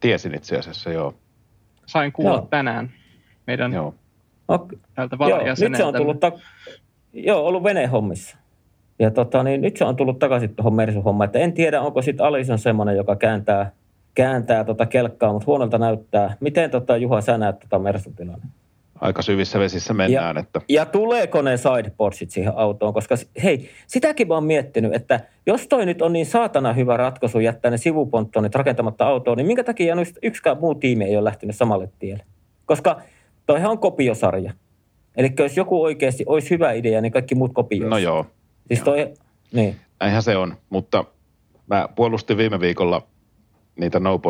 Tiesin itse asiassa, joo. Sain kuulla joo. tänään meidän Joo. Okay. täältä joo, nyt se on tullut, ta- joo, ollut venehommissa. Ja tota, niin nyt se on tullut takaisin tuohon Mersu-hommaan. Että en tiedä, onko sitten Alison semmoinen, joka kääntää, kääntää tota kelkkaa, mutta huonolta näyttää. Miten tota, Juha, sä näet tota Mersun tilanne? Aika syvissä vesissä mennään. Ja, että... ja tuleeko ne sideboardsit siihen autoon? Koska hei, sitäkin mä oon miettinyt, että jos toi nyt on niin saatana hyvä ratkaisu jättää ne sivuponttonit rakentamatta autoon, niin minkä takia yksikään muu tiimi ei ole lähtenyt samalle tielle? Koska toihan on kopiosarja. Eli jos joku oikeasti olisi hyvä idea, niin kaikki muut kopioisivat. No joo. Siis toi, niin. Näinhän se on, mutta mä puolustin viime viikolla niitä no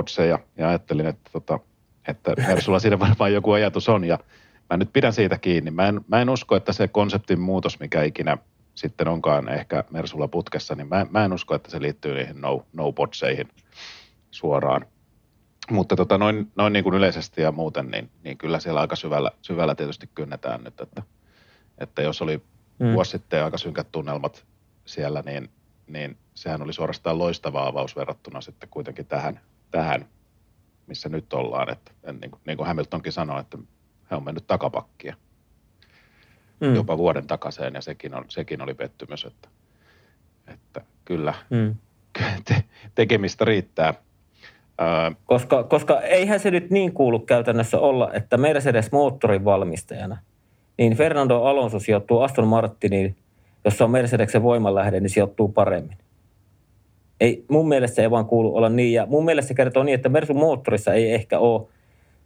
ja ajattelin, että, tota, että Mersulla siinä varmaan joku ajatus on ja mä nyt pidän siitä kiinni. Mä en, mä en usko, että se konseptin muutos, mikä ikinä sitten onkaan ehkä Mersulla putkessa, niin mä, mä en usko, että se liittyy niihin no, no suoraan. Mutta tota, noin, noin niin kuin yleisesti ja muuten, niin, niin kyllä siellä aika syvällä, syvällä tietysti kynnetään nyt, että, että jos oli mm. vuosi sitten aika synkät tunnelmat siellä, niin, niin sehän oli suorastaan loistava avaus verrattuna sitten kuitenkin tähän, tähän missä nyt ollaan. Että, niin, kuin, niin kuin Hamiltonkin sanoi, että he on mennyt takapakkia mm. jopa vuoden takaisin ja sekin, on, sekin oli pettymys, että, että kyllä mm. te, tekemistä riittää. koska, koska eihän se nyt niin kuulu käytännössä olla, että Mercedes moottorin valmistajana, niin Fernando Alonso sijoittuu Aston Martiniin, jossa on Mercedeksen voimanlähde, niin sijoittuu paremmin. Ei, mun mielestä se ei vaan kuulu olla niin. Ja mun mielestä se kertoo niin, että Mersun moottorissa ei ehkä ole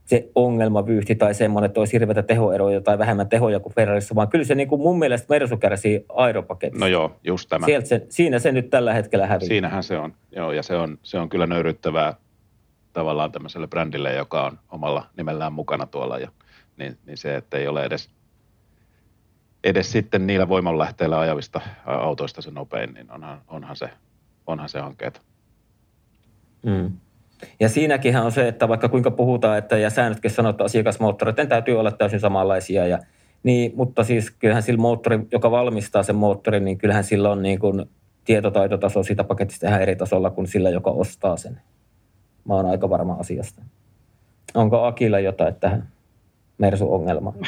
se ongelmavyyhti tai semmoinen, että olisi hirveätä tehoeroja tai vähemmän tehoja kuin Ferrarissa, vaan kyllä se niin kuin mun mielestä Mersu kärsii aeropaketissa. No joo, just tämä. Sieltä se, siinä se nyt tällä hetkellä häviää. Siinähän se on, joo, ja se on, se on kyllä nöyryttävää tavallaan tämmöiselle brändille, joka on omalla nimellään mukana tuolla, ja, niin, niin se, että ei ole edes, edes sitten niillä voimanlähteillä ajavista autoista se nopein, niin onhan, onhan se, onhan se hankkeet. Mm. Ja siinäkin on se, että vaikka kuinka puhutaan, että ja säännötkin sanoo, että asiakasmoottoreiden täytyy olla täysin samanlaisia. Ja, niin, mutta siis kyllähän sillä moottori, joka valmistaa sen moottorin, niin kyllähän sillä on niin kuin tietotaitotaso siitä paketista ihan eri tasolla kuin sillä, joka ostaa sen. Mä oon aika varma asiasta. Onko Akilla jotain tähän Mersu-ongelmaan?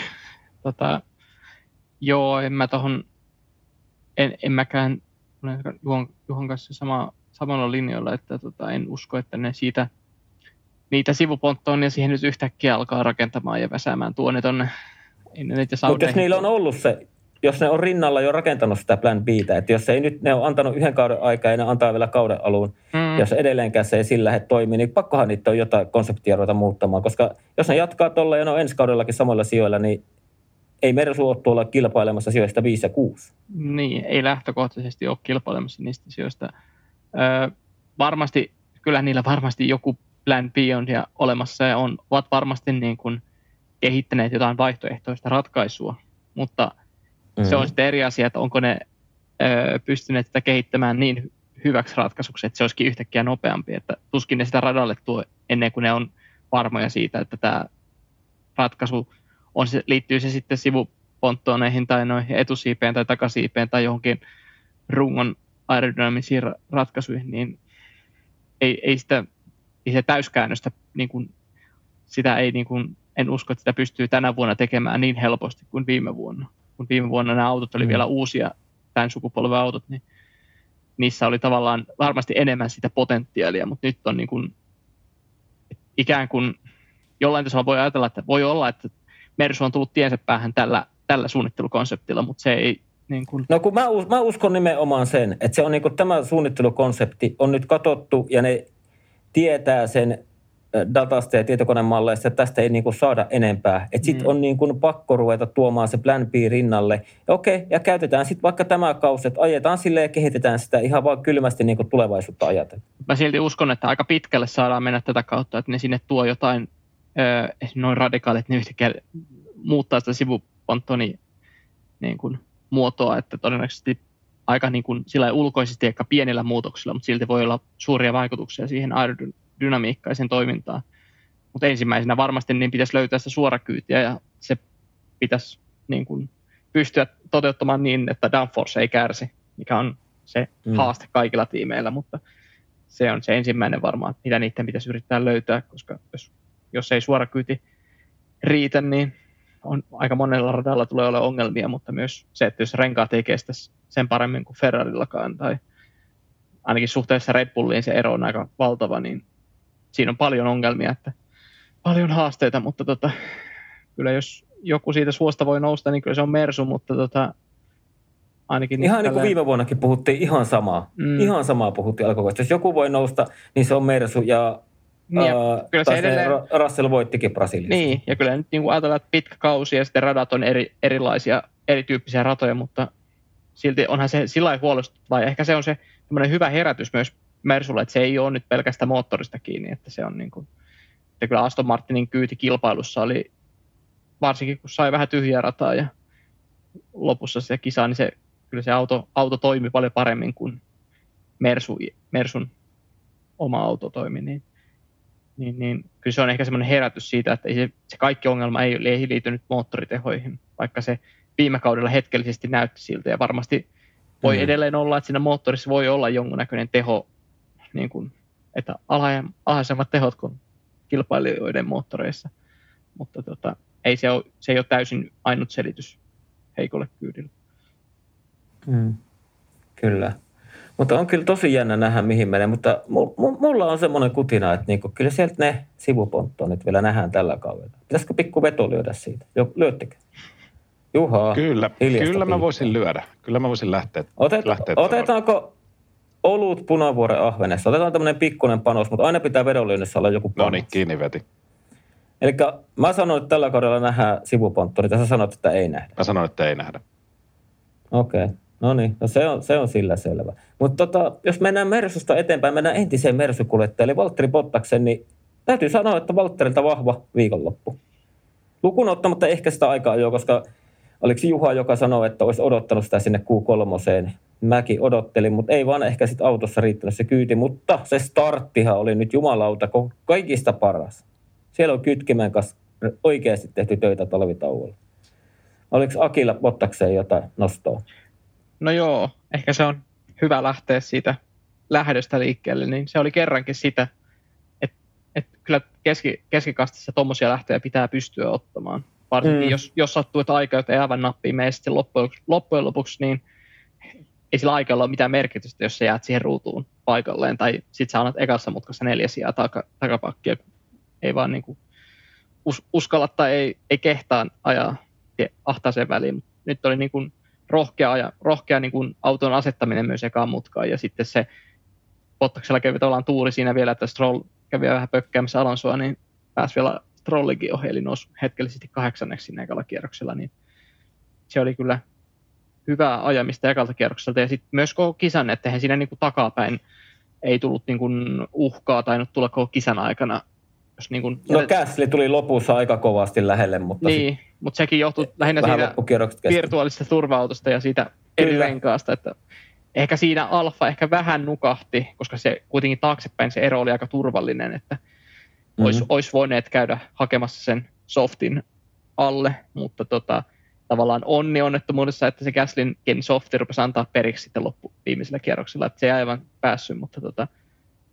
Tota, joo, en mä tohon, en, en mäkään, Juhon, Juhon kanssa sama, samalla linjalla, että tota, en usko, että ne siitä niitä sivuponttoon siihen nyt yhtäkkiä alkaa rakentamaan ja väsäämään tuonne tonne. Mutta jos niillä on ollut se, jos ne on rinnalla jo rakentanut sitä plan B, että jos ei nyt, ne on antanut yhden kauden aikaa ja ne antaa vielä kauden alun, mm. jos edelleenkään se ei sillä lähde toimii, niin pakkohan niitä on jotain konseptia ruveta muuttamaan, koska jos ne jatkaa tuolla ja ne on ensi kaudellakin samoilla sijoilla, niin ei Mersu ole tuolla kilpailemassa sijoista 5 ja 6. Niin, ei lähtökohtaisesti ole kilpailemassa niistä sijoista varmasti, kyllä niillä varmasti joku plan B on ja olemassa ja on, ovat varmasti niin kuin kehittäneet jotain vaihtoehtoista ratkaisua, mutta mm-hmm. se on mm-hmm. sitten eri asia, että onko ne ö, pystyneet sitä kehittämään niin hyväksi ratkaisuksi, että se olisikin yhtäkkiä nopeampi, että tuskin ne sitä radalle tuo ennen kuin ne on varmoja siitä, että tämä ratkaisu on se, liittyy se sitten sivuponttooneihin tai noihin etusiipeen tai takasiipeen tai johonkin rungon aerodynaamisiin ratkaisuihin, niin ei, ei sitä ei se täyskäännöstä, niin kuin, sitä ei, niin kuin, en usko, että sitä pystyy tänä vuonna tekemään niin helposti kuin viime vuonna. Kun viime vuonna nämä autot oli mm. vielä uusia, tämän sukupolven autot, niin niissä oli tavallaan varmasti enemmän sitä potentiaalia, mutta nyt on niin kuin, ikään kuin jollain tasolla voi ajatella, että voi olla, että Mersu on tullut tiensä päähän tällä, tällä suunnittelukonseptilla, mutta se ei, niin kuin... No kun mä, mä uskon nimenomaan sen, että se on niin kuin, tämä suunnittelukonsepti on nyt katottu ja ne tietää sen datasta ja tietokonemalleista, että tästä ei niin kuin saada enempää. Että sitten mm. on niin kuin pakko ruveta tuomaan se plan B rinnalle. Ja okei, ja käytetään sitten vaikka tämä kausi, että ajetaan sille ja kehitetään sitä ihan vaan kylmästi niin kuin tulevaisuutta ajatellen. Mä silti uskon, että aika pitkälle saadaan mennä tätä kautta, että ne sinne tuo jotain öö, noin radikaalit, että ne yhtäkkiä muuttaa sitä sivuponttoni niin kuin muotoa, että todennäköisesti aika niin kuin sillä ulkoisesti ehkä pienillä muutoksilla, mutta silti voi olla suuria vaikutuksia siihen aerodynamiikkaisen toimintaan. Mutta ensimmäisenä varmasti niin pitäisi löytää sitä suorakyytiä ja se pitäisi niin kuin pystyä toteuttamaan niin, että downforce ei kärsi, mikä on se mm. haaste kaikilla tiimeillä, mutta se on se ensimmäinen varmaan, mitä niiden pitäisi yrittää löytää, koska jos, jos ei suorakyyti riitä, niin on, aika monella radalla tulee olla ongelmia, mutta myös se, että jos renkaat ei kestä sen paremmin kuin Ferrarillakaan, tai ainakin suhteessa Red Bulliin se ero on aika valtava, niin siinä on paljon ongelmia, että paljon haasteita, mutta tota, kyllä jos, joku siitä suosta voi nousta, niin kyllä se on Mersu, mutta tota, ainakin... Ihan niin kuin viime vuonnakin puhuttiin ihan samaa. Mm. Ihan samaa puhuttiin alkuvuodesta. Jos joku voi nousta, niin se on Mersu ja niin, uh, kyllä se edelleen... Russell voittikin Brasiliassa. Niin, ja kyllä nyt niin kuin ajatellaan, että pitkä kausi ja sitten radat on eri, erilaisia, erityyppisiä ratoja, mutta silti onhan se sillä lailla huolestuttavaa. Ehkä se on se hyvä herätys myös Mersulle, että se ei ole nyt pelkästään moottorista kiinni, että se on niin kuin, että kyllä Aston Martinin kyyti kilpailussa oli, varsinkin kun sai vähän tyhjää rataa ja lopussa se kisa, niin se, kyllä se auto, auto toimi paljon paremmin kuin Mersu, Mersun oma auto toimi, niin, niin, niin kyllä se on ehkä semmoinen herätys siitä, että ei se, se kaikki ongelma ei, ei liity moottoritehoihin, vaikka se viime kaudella hetkellisesti näytti siltä ja varmasti voi mm. edelleen olla, että siinä moottorissa voi olla jonkunnäköinen teho, niin kuin, että alhaisemmat tehot kuin kilpailijoiden moottoreissa, mutta tota, ei se, ole, se ei ole täysin ainut selitys heikolle kyydille. Mm. Kyllä. Mutta on kyllä tosi jännä nähdä, mihin menee. Mutta mulla on semmoinen kutina, että niinku, kyllä sieltä ne sivuponttonit vielä nähdään tällä kaudella. Pitäisikö pikku veto lyödä siitä? Jo, lyöttekö? Juha, Kyllä, kyllä mä voisin lyödä. Kyllä mä voisin lähteä. Otet, lähteä otetaanko olut punavuoren ahvenessa? Otetaan tämmöinen pikkuinen panos, mutta aina pitää vedonlyönnissä olla joku panos. No niin, kiinni veti. Eli mä sanoin, että tällä kaudella nähdään sivuponttori, ja sä sanoit, että ei nähdä. Mä sanoin, että ei nähdä. Okei, okay. no niin, no se on, se on sillä selvä. Mutta tota, jos mennään Mersusta eteenpäin, mennään entiseen Mersukuljettajalle, eli Valtteri Bottaksen, niin täytyy sanoa, että Valtterilta vahva viikonloppu. Lukuun ottamatta ehkä sitä aikaa jo, koska oliko Juha, joka sanoi, että olisi odottanut sitä sinne Q3. Mäkin odottelin, mutta ei vaan ehkä sitten autossa riittänyt se kyyti, mutta se starttihan oli nyt jumalauta kaikista paras. Siellä on kytkimen kanssa oikeasti tehty töitä talvitauolla. Oliko Akilla Bottakseen jotain nostoa? No joo, ehkä se on hyvä lähteä siitä lähdöstä liikkeelle, niin se oli kerrankin sitä, että, että kyllä keski, keskikastissa tuommoisia lähtöjä pitää pystyä ottamaan. Varsinkin mm. jos, jos sattuu, että aika ei aivan nappiin mene sitten loppujen, loppujen lopuksi, niin ei sillä aikalla ole mitään merkitystä, jos sä jäät siihen ruutuun paikalleen, tai sitten sä annat ekassa mutkassa neljä sijaa taka, takapakkia, ei vaan niin kuin us, uskalla tai ei, ei kehtaa ajaa ahtaaseen väliin. Nyt oli niin kuin rohkea, ja, rohkea niin kuin auton asettaminen myös ekaan mutkaan, ja sitten se Bottaksella kävi tavallaan tuuri siinä vielä, että Stroll kävi vähän pökkäämässä Alonsoa, niin pääsi vielä Strollikin ohi, eli nousi hetkellisesti kahdeksanneksi sinne ekalla kierroksella, niin se oli kyllä hyvää ajamista ekalta kierrokselta. Ja sitten myös koko kisan, että eihän siinä niin kuin takapäin ei tullut niin kuin uhkaa tainnut tulla koko kisan aikana. Jos niin kuin, no Käsli tuli lopussa aika kovasti lähelle, mutta... Niin, sit... mutta sekin johtui lähinnä siitä virtuaalisesta turva-autosta ja siitä eri renkaasta, että ehkä siinä Alfa ehkä vähän nukahti, koska se kuitenkin taaksepäin se ero oli aika turvallinen, että mm-hmm. olisi, olisi voineet käydä hakemassa sen softin alle, mutta tota, tavallaan onni onnettomuudessa, että se Gaslin softi rupesi antaa periksi sitten loppu viimeisellä kierroksella, että se ei aivan päässyt mutta tota,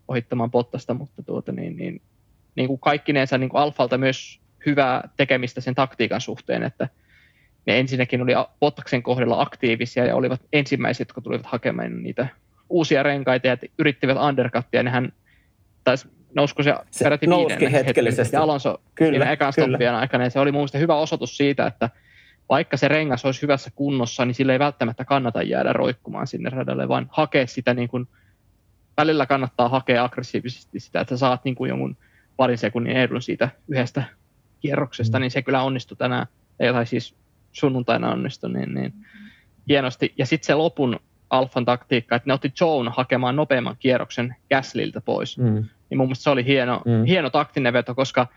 ohittamaan pottasta, mutta tuota, niin, niin, niin kuin kaikkineensa niin kuin Alfalta myös hyvää tekemistä sen taktiikan suhteen, että ne ensinnäkin oli Bottaksen kohdalla aktiivisia ja olivat ensimmäiset, jotka tulivat hakemaan niitä uusia renkaita ja yrittivät undercuttia, nehän taisi nousko se, se peräti nouski hetkellisesti. Ja Alonso kyllä, ekan stoppien aikana, ja se oli mun mielestä hyvä osoitus siitä, että vaikka se rengas olisi hyvässä kunnossa, niin sille ei välttämättä kannata jäädä roikkumaan sinne radalle, vaan hakea sitä niin kuin, välillä kannattaa hakea aggressiivisesti sitä, että sä saat niin kuin jonkun parin sekunnin edun siitä yhdestä kierroksesta, mm. niin se kyllä onnistui tänään, tai siis sunnuntaina onnistui, niin, niin hienosti. Ja sitten se lopun Alfan taktiikka, että ne otti Joan hakemaan nopeamman kierroksen Gasliltä pois. Mm niin mun mielestä se oli hieno, mm. hieno taktinen veto, koska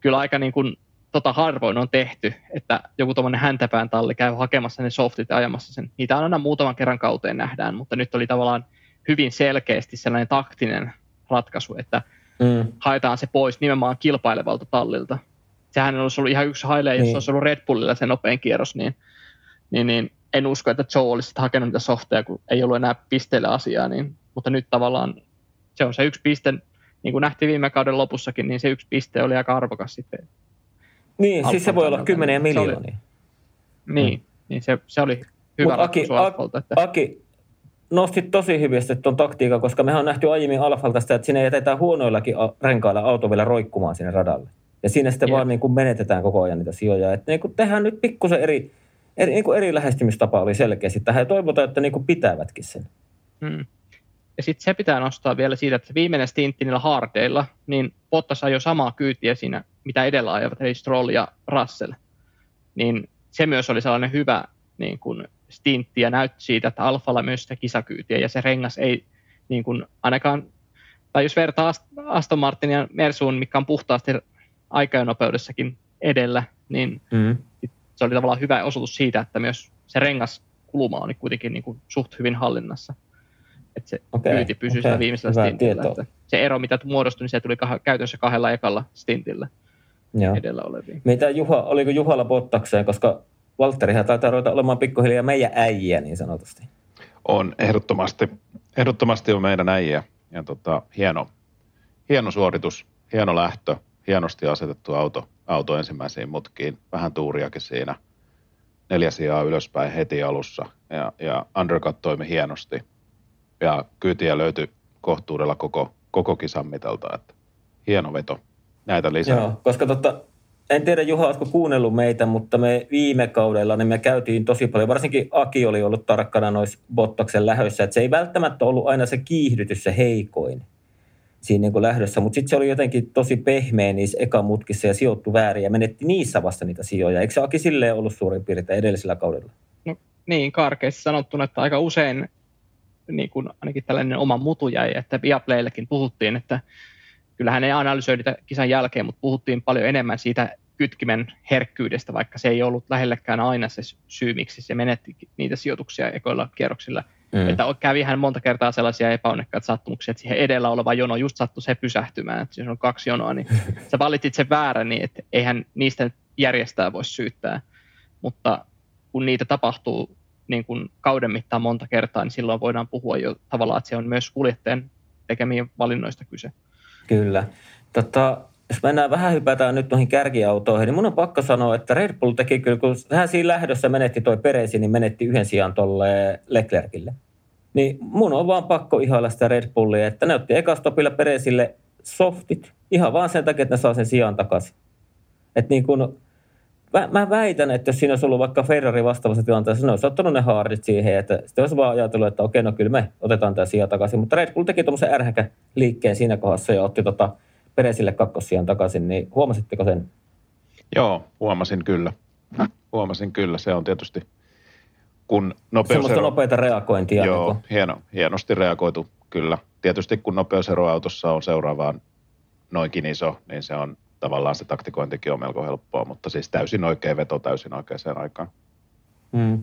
kyllä aika niin kuin, tota harvoin on tehty, että joku tuommoinen häntäpään talli käy hakemassa ne softit ja ajamassa sen. Niitä aina muutaman kerran kauteen nähdään, mutta nyt oli tavallaan hyvin selkeästi sellainen taktinen ratkaisu, että mm. haetaan se pois nimenomaan kilpailevalta tallilta. Sehän olisi ollut ihan yksi haile, jos niin. olisi ollut Red Bullilla se nopein kierros, niin, niin, niin en usko, että Joe olisi hakenut niitä softeja, kun ei ollut enää pisteille asiaa, niin, mutta nyt tavallaan se on se yksi piste, niin kuin nähtiin viime kauden lopussakin, niin se yksi piste oli aika arvokas sitten. Niin, Alfon siis se voi olla kymmeniä miljoonia. Oli, niin, mm. niin se, se oli hyvä Mut Aki, Alfalta. Että... Aki, nostit tosi hyvin tuon taktiikan, koska mehän on nähty aiemmin Alfalta sitä, että sinne jätetään huonoillakin renkailla auto vielä roikkumaan sinne radalle. Ja siinä sitten Jep. vaan niin kuin menetetään koko ajan niitä sijoja. Että niin kuin tehdään nyt pikkusen eri, eri, niin kuin eri lähestymistapa oli selkeästi tähän ja toivotaan, että niin kuin pitävätkin sen. Mm. Ja sitten se pitää nostaa vielä siitä, että se viimeinen stintti niillä hardeilla, niin Bottas ajoi samaa kyytiä siinä, mitä edellä ajavat, eli Stroll ja Russell. Niin se myös oli sellainen hyvä niin kuin stintti ja näytti siitä, että Alfalla myös sitä kisakyytiä ja se rengas ei niin kuin ainakaan, tai jos vertaa Ast- Aston Martin ja Mersuun, mikä on puhtaasti aikanopeudessakin edellä, niin Mm. se oli tavallaan hyvä osoitus siitä, että myös se rengas kulma oli kuitenkin niin kuin suht hyvin hallinnassa. Että se okay, kyyti pysyi okay, siinä viimeisellä stintillä. Että se ero, mitä muodostui, niin se tuli kah- käytännössä kahdella ekalla stintillä Joo. edellä oleviin. Mitä Juha, oliko Juhalla Bottakseen, koska Valtterihan taitaa ruveta olemaan pikkuhiljaa meidän äijä niin sanotusti. On ehdottomasti, ehdottomasti on meidän äijä. Ja tota, hieno, hieno suoritus, hieno lähtö, hienosti asetettu auto, auto ensimmäisiin mutkiin, vähän tuuriakin siinä. Neljä sijaa ylöspäin heti alussa ja, ja undercut toimi hienosti. Ja kyytiä löytyi kohtuudella koko, koko kisan mitalta, että hieno veto. Näitä lisää. Joo, koska tota, en tiedä Juha, oletko kuunnellut meitä, mutta me viime kaudella niin me käytiin tosi paljon, varsinkin Aki oli ollut tarkkana noissa Bottaksen lähöissä, että se ei välttämättä ollut aina se kiihdytys se heikoin siinä niin kuin lähdössä, mutta sitten se oli jotenkin tosi pehmeä niissä ekamutkissa ja sijoittu väärin ja menetti niissä vasta niitä sijoja. Eikö se Aki silleen ollut suurin piirtein edellisellä kaudella? No, niin, karkeasti sanottuna, että aika usein niin kuin ainakin tällainen oma mutu jäi, että Viaplayllekin puhuttiin, että kyllähän ei analysoi niitä kisan jälkeen, mutta puhuttiin paljon enemmän siitä kytkimen herkkyydestä, vaikka se ei ollut lähellekään aina se syy, miksi se menetti niitä sijoituksia ekoilla kierroksilla. Mm. Että kävi hän monta kertaa sellaisia epäonnekkaita sattumuksia, että siihen edellä oleva jono just sattui se pysähtymään, että jos on kaksi jonoa, niin sä valitsit sen väärän, niin että eihän niistä järjestää voi syyttää. Mutta kun niitä tapahtuu niin kuin kauden mittaan monta kertaa, niin silloin voidaan puhua jo tavallaan, että se on myös kuljettajan tekemiä valinnoista kyse. Kyllä. Tota, jos mennään vähän hypätään nyt noihin kärkiautoihin, niin mun on pakko sanoa, että Red Bull teki kyllä, kun hän siinä lähdössä menetti toi Peresi, niin menetti yhden sijaan tolle Leclercille. Niin mun on vaan pakko ihailla sitä Red Bullia, että ne otti ekastopilla Peresille softit, ihan vaan sen takia, että ne saa sen sijaan takaisin. Et niin kun, mä, mä väitän, että jos siinä olisi ollut vaikka Ferrari vastaavassa tilanteessa, ne olisi ottanut ne hardit siihen, että sitten olisi vaan ajatellut, että okei, no kyllä me otetaan tämä sija takaisin. Mutta Red Bull teki tuommoisen ärhäkä liikkeen siinä kohdassa ja otti tota Peresille kakkossijan takaisin, niin huomasitteko sen? Joo, huomasin kyllä. Huomasin kyllä. Se on tietysti, kun Semmoista nopeusero... nopeita reagointia. Joo, niin hieno, hienosti reagoitu kyllä. Tietysti kun nopeusero autossa on seuraavaan noinkin iso, niin se on tavallaan se taktikointikin on melko helppoa, mutta siis täysin oikea veto täysin oikeaan aikaan. hmm.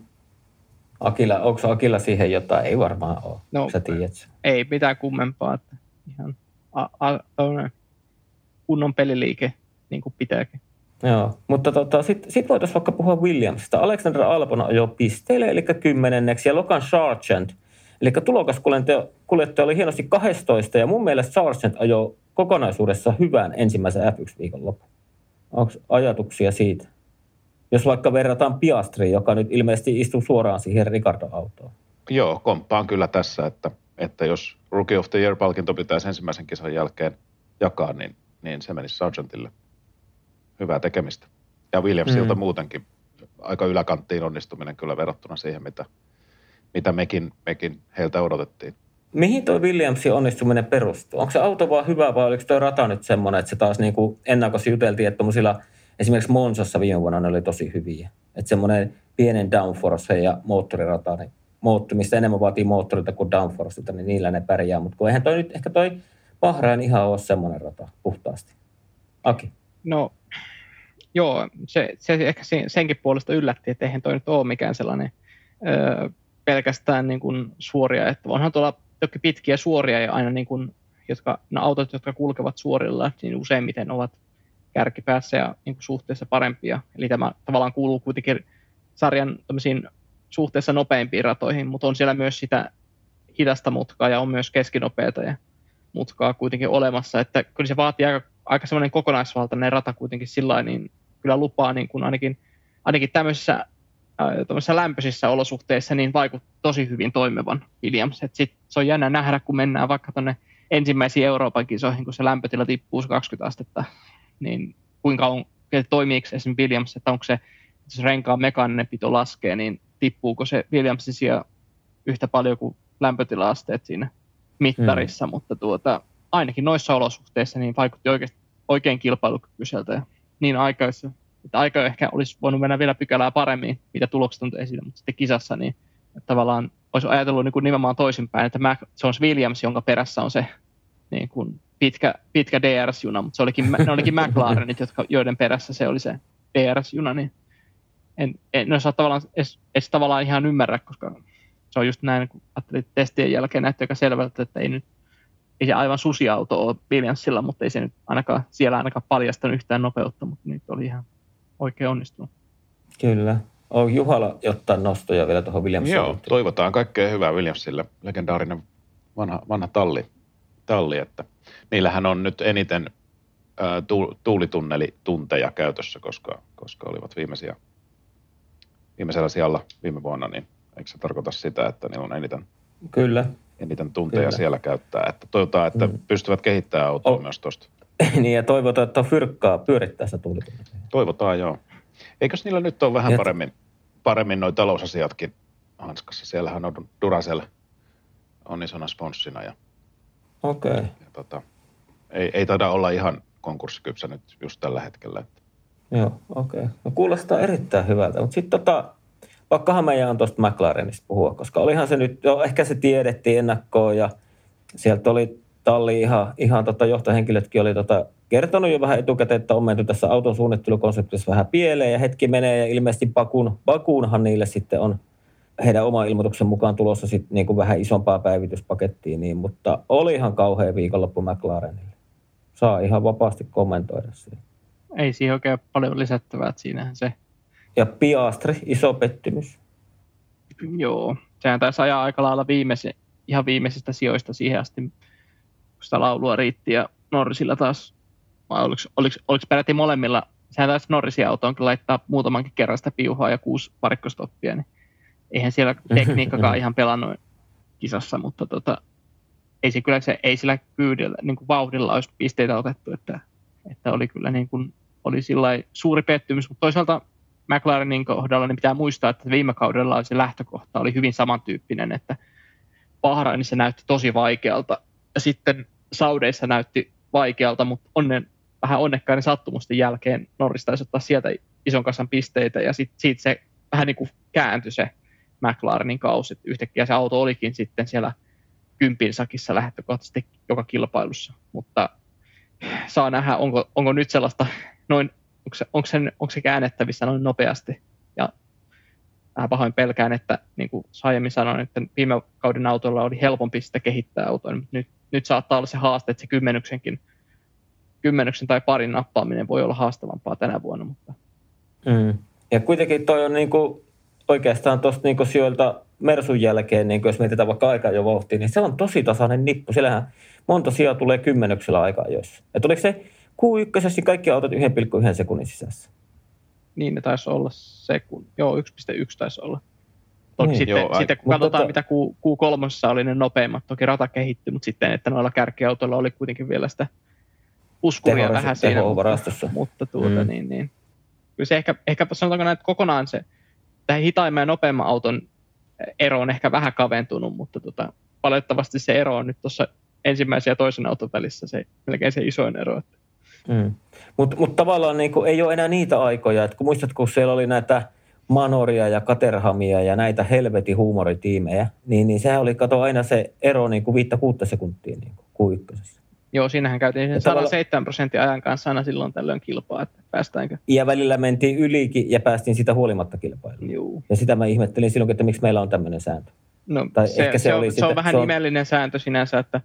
Akilla, onko Akilla siihen jotain? Ei varmaan ole. No, Sä tiedät sen. Ei mitään kummempaa, että ihan a, a, kunnon peliliike, niin kuin pitääkin. Joo, mutta tota, sitten sit voitaisiin vaikka puhua Williamsista. Alexander Albon ajoi pisteille, eli kymmenenneksi, ja Logan Sargent, eli tulokaskuljettaja oli hienosti 12, ja mun mielestä Sargent ajoi kokonaisuudessa hyvän ensimmäisen F1-viikon lopun. Onko ajatuksia siitä? Jos vaikka verrataan Piastriin, joka nyt ilmeisesti istuu suoraan siihen Ricardo-autoon. Joo, komppaan kyllä tässä, että, että jos Rookie of the Year-palkinto pitäisi ensimmäisen kisan jälkeen jakaa, niin, niin se menisi Sargentille. Hyvää tekemistä. Ja Williamsilta mm. muutenkin aika yläkanttiin onnistuminen kyllä verrattuna siihen, mitä, mitä mekin, mekin heiltä odotettiin. Mihin tuo Williamsin onnistuminen perustuu? Onko se auto vaan hyvä vai oliko tuo rata nyt semmoinen, että se taas niin kuin ennakossa juteltiin, että esimerkiksi Monsassa viime vuonna ne oli tosi hyviä. Että semmoinen pienen downforce ja moottorirata, niin moottori, mistä enemmän vaatii moottorilta kuin downforceilta, niin niillä ne pärjää. Mutta kun eihän toi nyt, ehkä toi Bahrain ihan ole semmoinen rata puhtaasti. Aki. No joo, se, se ehkä senkin puolesta yllätti, että eihän toi nyt ole mikään sellainen ö, pelkästään niin kuin suoria, että onhan tuolla toki pitkiä suoria ja aina niin kuin, jotka, no autot, jotka kulkevat suorilla, niin useimmiten ovat kärkipäässä ja niin kuin suhteessa parempia. Eli tämä tavallaan kuuluu kuitenkin sarjan suhteessa nopeimpiin ratoihin, mutta on siellä myös sitä hidasta mutkaa ja on myös keskinopeata ja mutkaa kuitenkin olemassa, että kyllä se vaatii aika, aika semmoinen kokonaisvaltainen rata kuitenkin sillä niin kyllä lupaa niin kuin ainakin, ainakin tämmöisissä äh, lämpöisissä olosuhteissa niin vaikuttaa tosi hyvin toimivan Williams. Et sit se on jännä nähdä, kun mennään vaikka tuonne ensimmäisiin Euroopan kisoihin, kun se lämpötila tippuu 20 astetta, niin kuinka on, toimiiko esimerkiksi Williams, että onko se, jos renkaan mekaaninen pito laskee, niin tippuuko se Williamsin sija yhtä paljon kuin lämpötilaasteet siinä mittarissa, hmm. mutta tuota, ainakin noissa olosuhteissa niin vaikutti oikeasti, oikein kilpailukykyiseltä ja niin aikaissa, että aika ehkä olisi voinut mennä vielä pykälää paremmin, mitä tulokset on esille, mutta sitten kisassa niin tavallaan olisi ajatellut niin kuin nimenomaan toisinpäin, että se on Williams, jonka perässä on se niin kuin pitkä, pitkä DRS-juna, mutta se olikin, ne olikin McLarenit, jotka, joiden perässä se oli se DRS-juna, niin en, en osaa tavallaan edes, edes tavallaan ihan ymmärrä, koska se on just näin, kun testien jälkeen näytti aika selvältä, että ei nyt ei se aivan susiauto ole Williamsilla, mutta ei se nyt ainakaan, siellä ainakaan paljastanut yhtään nopeutta, mutta nyt oli ihan oikein onnistunut. Kyllä. On Juhalla jotain nostoja vielä tuohon Williamsille? Joo, toivotaan kaikkea hyvää Williamsille. Legendaarinen vanha, vanha talli, talli, että niillähän on nyt eniten ää, tu, tuulitunnelitunteja käytössä, koska, koska olivat viimeisiä, viimeisellä sijalla viime vuonna, niin eikö se tarkoita sitä, että niillä on eniten, Kyllä. Eniten tunteja Kyllä. siellä käyttää. Että toivotaan, että mm. pystyvät kehittämään autoa oh. myös tuosta. niin, ja toivotaan, että on fyrkkaa pyörittää sitä tuulitunnelia. Toivotaan, joo. Eikös niillä nyt ole vähän paremmin, paremmin noin talousasiatkin hanskassa? Siellähän on Duracell on isona sponssina ja, okay. ja tota, ei, ei taida olla ihan konkurssikypsä nyt just tällä hetkellä. Että. Joo, okei. Okay. No kuulostaa erittäin hyvältä, mutta sitten tota, pakkahan meidän on tuosta McLarenista puhua, koska olihan se nyt, jo ehkä se tiedettiin ennakkoon ja sieltä oli talli ihan, ihan tota johtohenkilötkin oli tota kertonut jo vähän etukäteen, että on menty tässä auton suunnittelukonseptissa vähän pieleen ja hetki menee ja ilmeisesti Bakun, Bakuunhan niille sitten on heidän oma ilmoituksen mukaan tulossa sitten niin kuin vähän isompaa päivityspakettia, niin, mutta oli ihan kauhea viikonloppu McLarenille. Saa ihan vapaasti kommentoida siihen. Ei siihen oikein paljon lisättävää, että siinähän se. Ja Piastri, iso pettymys. Joo, sehän taisi ajaa aika lailla viimeisi, ihan viimeisistä sijoista siihen asti, kun sitä laulua riitti ja Norrisilla taas vai oliko, oliko, oliko peräti molemmilla, sehän taisi Norrisin autoon laittaa muutamankin kerran sitä piuhaa ja kuusi parikkostoppia, niin eihän siellä tekniikkakaan ihan pelannut kisassa, mutta tota, ei, se kyllä, se, ei sillä kyydellä, niin kuin vauhdilla olisi pisteitä otettu, että, että oli kyllä niin kuin, oli suuri pettymys, mutta toisaalta McLarenin kohdalla niin pitää muistaa, että viime kaudella se lähtökohta oli hyvin samantyyppinen, että Bahrainissa näytti tosi vaikealta ja sitten Saudeissa näytti vaikealta, mutta onnen, vähän onnekkaiden sattumusten jälkeen Norris taisi ottaa sieltä ison kasan pisteitä ja sitten siitä se vähän niin kuin kääntyi se McLarenin kausi. Yhtäkkiä se auto olikin sitten siellä kympin sakissa lähtökohtaisesti joka kilpailussa, mutta saa nähdä, onko, onko nyt sellaista noin, onko se, onko, se, onko se käännettävissä noin nopeasti. Ja vähän pahoin pelkään, että niin kuin aiemmin sanoin, että viime kauden autolla oli helpompi sitä kehittää autoa, mutta nyt, nyt saattaa olla se haaste, että se kymmenyksenkin kymmenyksen tai parin nappaaminen voi olla haastavampaa tänä vuonna. Mutta... Mm. Ja kuitenkin toi on niin kuin oikeastaan tuosta niin sijoilta Mersun jälkeen, niin jos mietitään vaikka aikaa jo vauhtia, niin se on tosi tasainen nippu. Siellähän monta sijaa tulee kymmenyksellä aikaa joissa. Ja tuliko se Q1 kaikki autot 1,1 sekunnin sisässä? Niin ne taisi olla sekun. Joo, 1,1 taisi olla. Toki niin, sitten, joo, sitten kun katsotaan, tota... mitä Q, Q3 oli ne nopeimmat, toki rata kehittyi, mutta sitten, että noilla kärkiautoilla oli kuitenkin vielä sitä puskuria teho, vähän siinä. Mutta, mutta tuota, mm. niin, niin. Kyllä se ehkä, ehkä sanotaanko näin, että kokonaan se tähän hitaimman ja nopeamman auton ero on ehkä vähän kaventunut, mutta tota, valitettavasti se ero on nyt tuossa ensimmäisen ja toisen auton välissä se, melkein se isoin ero. Että. Mm. Mutta mut tavallaan niinku ei ole enää niitä aikoja, että kun muistat, kun siellä oli näitä Manoria ja Katerhamia ja näitä helvetin huumoritiimejä, niin, niin sehän oli, kato aina se ero niin kuin 5-6 sekuntia niin kuin Joo, siinähän käytiin sen 107 prosentin ajan kanssa aina silloin tällöin kilpaa, että päästäänkö. Ja välillä mentiin ylikin ja päästiin sitä huolimatta kilpailuun. Joo. Ja sitä mä ihmettelin silloin, että miksi meillä on tämmöinen sääntö. No, tai se, ehkä se, se, oli on, sitä, se on vähän se on... nimellinen sääntö sinänsä, että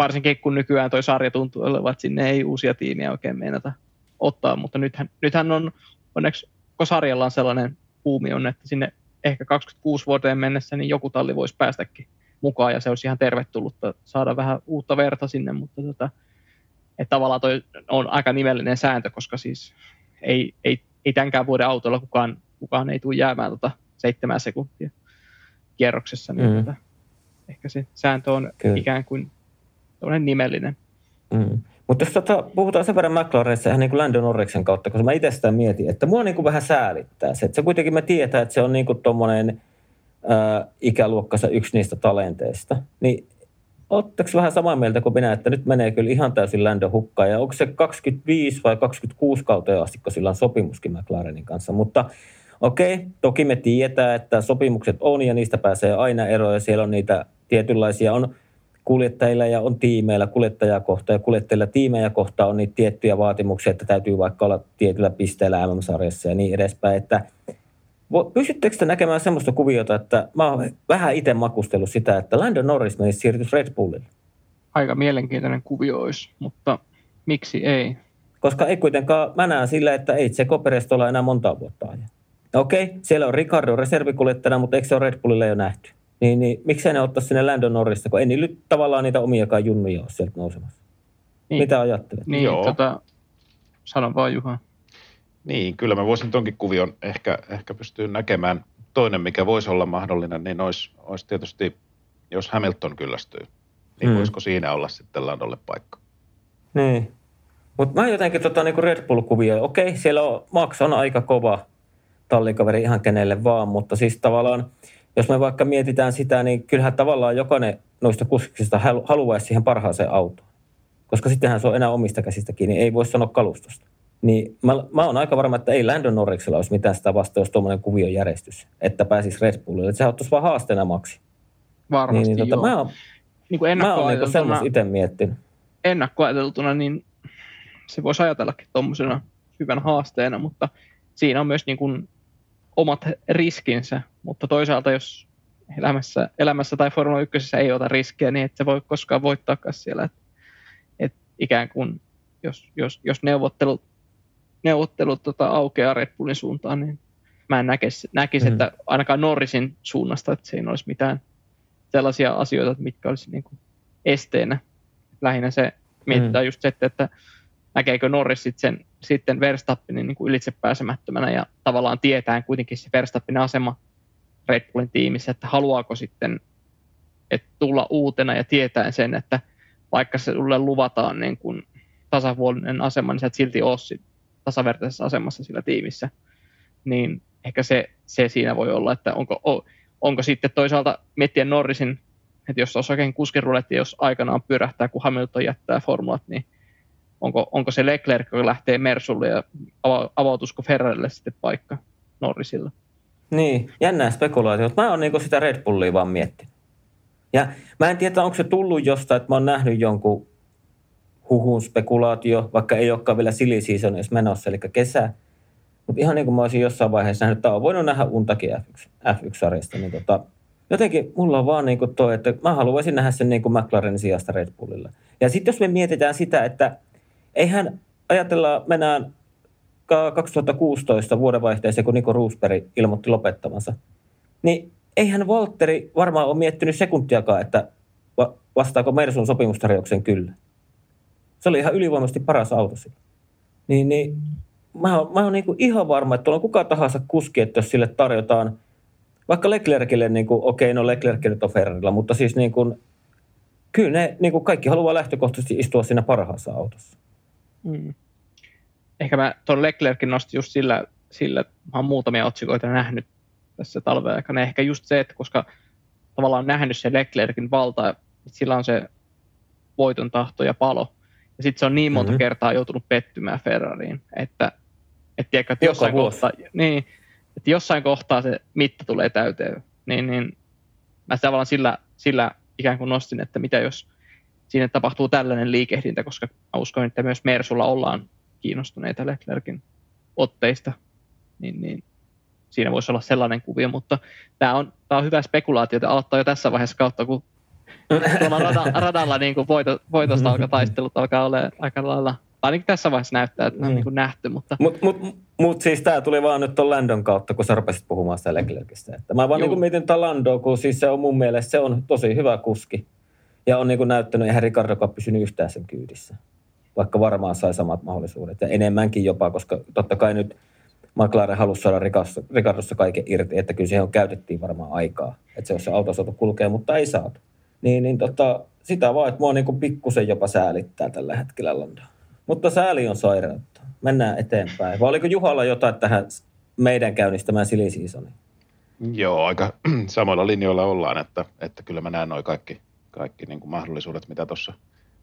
varsinkin kun nykyään toi sarja tuntuu olevan, että sinne ei uusia tiimiä oikein meinata ottaa, mutta nythän, nythän on onneksi, kun sarjalla on sellainen puumi on, että sinne ehkä 26 vuoteen mennessä niin joku talli voisi päästäkin mukaan ja se olisi ihan tervetullutta saada vähän uutta verta sinne, mutta tota, että tavallaan toi on aika nimellinen sääntö, koska siis ei, ei, ei tämänkään vuoden autolla kukaan, kukaan ei tule jäämään tota seitsemää sekuntia kierroksessa, niin mm. tota, ehkä se sääntö on Kyllä. ikään kuin nimellinen. Mm. Mutta jos tota, puhutaan sen verran McLarenissa ihan niin kuin Landon Norriksen kautta, koska mä itse sitä mietin, että mua niin kuin vähän säälittää se, että se kuitenkin me tietää, että se on niin kuin tuommoinen ikäluokkansa yksi niistä talenteista. Niin Oletteko vähän samaa mieltä kuin minä, että nyt menee kyllä ihan täysin Lando hukkaan ja onko se 25 vai 26 kautta asti, kun sillä on sopimuskin McLarenin kanssa, mutta okei, okay, toki me tietää, että sopimukset on ja niistä pääsee aina eroja, ja siellä on niitä tietynlaisia, on kuljettajilla ja on tiimeillä kuljettajakohta ja kuljettajilla tiimejä kohta on niitä tiettyjä vaatimuksia, että täytyy vaikka olla tietyllä pisteellä MM-sarjassa ja niin edespäin, että Pystyttekö te näkemään sellaista kuviota, että mä oon vähän itse makustellut sitä, että Landon Norris menisi siirtyisi Red Bullille? Aika mielenkiintoinen kuvio olisi, mutta miksi ei? Koska ei kuitenkaan, mä näen sillä, että ei se Koperesto ole enää monta vuotta ajan. Okei, siellä on Ricardo reservikuljettajana, mutta eikö se ole Red Bullille jo nähty? Niin, niin miksei ne ottaisi sinne Landon Norrista, kun ei niillä tavallaan niitä omiakaan junnuja ole sieltä nousemassa. Niin. Mitä ajattelet? Niin, Joo. Tota, sanon vaan Juha. Niin, kyllä mä voisin tonkin kuvion ehkä, ehkä pystyä näkemään. Toinen, mikä voisi olla mahdollinen, niin olisi, olisi tietysti, jos Hamilton kyllästyy, niin hmm. voisiko siinä olla sitten Landolle paikka? Niin. Mutta mä jotenkin tota, niin Red Bull-kuvia, okei, siellä on, Max on aika kova tallikaveri ihan kenelle vaan, mutta siis tavallaan, jos me vaikka mietitään sitä, niin kyllähän tavallaan jokainen noista kuskiksista haluaisi siihen parhaaseen autoon. Koska sittenhän se on enää omista käsistä kiinni, ei voi sanoa kalustosta. Niin mä, mä oon aika varma, että ei Landon Norriksella olisi mitään sitä vasta, jos tuommoinen kuvion järjestys, että pääsisi Red Bullille. Että se ottaisi vaan haasteena maksi. Varmasti, niin, niin, tota, Mä oon, niin mä oon niin semmoista itse miettinyt. Ennakkoajateltuna, niin se voisi ajatellakin tuommoisena hyvän haasteena, mutta siinä on myös niin kuin omat riskinsä. Mutta toisaalta, jos elämässä, elämässä tai Formula 1 ei ota riskejä, niin et se voi koskaan voittaakaan siellä. Et, et ikään kuin jos, jos, jos neuvottelut neuvottelut tota, aukeaa Red Bullin suuntaan, niin mä en näkisi, näkisi mm-hmm. että ainakaan Norrisin suunnasta, että siinä olisi mitään sellaisia asioita, mitkä olisi niin kuin esteenä. Lähinnä se mietitään mm. just se, että näkeekö Norris sitten, sitten Verstappenin niin kuin ylitse pääsemättömänä ja tavallaan tietään kuitenkin se Verstappenin asema Red Bullin tiimissä, että haluaako sitten että tulla uutena ja tietää sen, että vaikka se sulle luvataan niin kuin tasapuolinen asema, niin sä et silti ole tasavertaisessa asemassa sillä tiimissä, niin ehkä se, se siinä voi olla, että onko, onko sitten toisaalta miettiä Norrisin, että jos olisi oikein kuskiruletti, jos aikanaan pyörähtää, kun Hamilton jättää formulat, niin onko, onko se Leclerc, joka lähtee Mersulle ja avautuisiko Ferrarille sitten paikka Norrisilla? Niin, jännää spekulaatio. Mä oon niinku sitä Red Bullia vaan miettinyt. Ja mä en tiedä, onko se tullut jostain, että mä oon nähnyt jonkun huhun spekulaatio, vaikka ei olekaan vielä silly season edes menossa, eli kesä. Mutta ihan niin kuin mä olisin jossain vaiheessa nähnyt, että on voinut nähdä untakin F1, F1-sarjasta, niin tota, jotenkin mulla on vaan niin kuin toi, että mä haluaisin nähdä sen niin kuin McLarenin sijasta Red Bullilla. Ja sitten jos me mietitään sitä, että eihän ajatella, mennään 2016 vuodenvaihteeseen, kun Niko Roosberg ilmoitti lopettamansa, niin eihän Valtteri varmaan ole miettinyt sekuntiakaan, että vastaako Mersun sopimustarjouksen kyllä. Se oli ihan ylivoimaisesti paras auto. Niin, niin mä oon, mä oon niin ihan varma, että on kuka tahansa kuski, että jos sille tarjotaan, vaikka Leclercille, niin kuin, okei, no Leclerc nyt on Ferrarilla, mutta siis niin kuin, kyllä ne niin kuin kaikki haluaa lähtökohtaisesti istua siinä parhaassa autossa. Mm. Ehkä mä tuon Leclerkin nostin just sillä, sillä mä oon muutamia otsikoita nähnyt tässä talven aikana. Ehkä just se, että koska tavallaan on nähnyt se Leclerkin valta, että sillä on se voiton tahto ja palo, ja sitten se on niin monta mm-hmm. kertaa joutunut pettymään Ferrariin, että, että, tiedätkö, että jossain, kohtaa, niin, että jossain kohtaa se mitta tulee täyteen. Niin, niin mä tavallaan sillä, sillä ikään kuin nostin, että mitä jos siinä tapahtuu tällainen liikehdintä, koska mä uskon, että myös Mersulla ollaan kiinnostuneita Leclerkin otteista, niin, niin siinä voisi olla sellainen kuvio, mutta tämä on, tämä on hyvä spekulaatio, että aloittaa jo tässä vaiheessa kautta, kun tuolla rada, radalla niin kuin voito, voitosta alkaa taistelut alkaa olla aika lailla ainakin tässä vaiheessa näyttää, että mm. on niin kuin nähty. Mutta mut, mut, mut siis tämä tuli vaan nyt tuon Landon kautta, kun sä rupesit puhumaan sitä Leclercistä. Että mä vaan niin kuin mietin tuon Landoa, kun siis se on mun mielestä se on tosi hyvä kuski. Ja on niin kuin näyttänyt, eihän Ricardokaan pysynyt yhtään sen kyydissä. Vaikka varmaan sai samat mahdollisuudet. Ja enemmänkin jopa, koska totta kai nyt McLaren halusi saada Ricardossa kaiken irti, että kyllä siihen käytettiin varmaan aikaa. Että se olisi se auto saatu kulkea, mutta ei saatu niin, niin tota, sitä vaan, että mua niinku pikkusen jopa säälittää tällä hetkellä Lando. Mutta sääli on sairautta. Mennään eteenpäin. Vai oliko Juhalla jotain tähän meidän käynnistämään silly seasoniin? Joo, aika samoilla linjoilla ollaan, että, että kyllä mä näen noin kaikki, kaikki niin kuin mahdollisuudet, mitä tuossa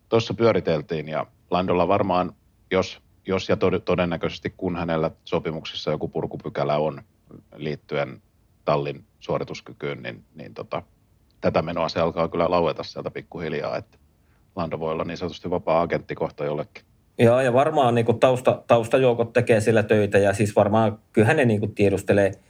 tossa pyöriteltiin. Ja Landolla varmaan, jos, jos ja todennäköisesti kun hänellä sopimuksessa joku purkupykälä on liittyen tallin suorituskykyyn, niin, niin tota, tätä menoa se alkaa kyllä laueta sieltä pikkuhiljaa, että Lando voi olla niin sanotusti vapaa-agentti kohta jollekin. Joo, ja varmaan niin kuin tausta, taustajoukot tekee sillä töitä, ja siis varmaan kyllähän ne niin kuin tiedustelee –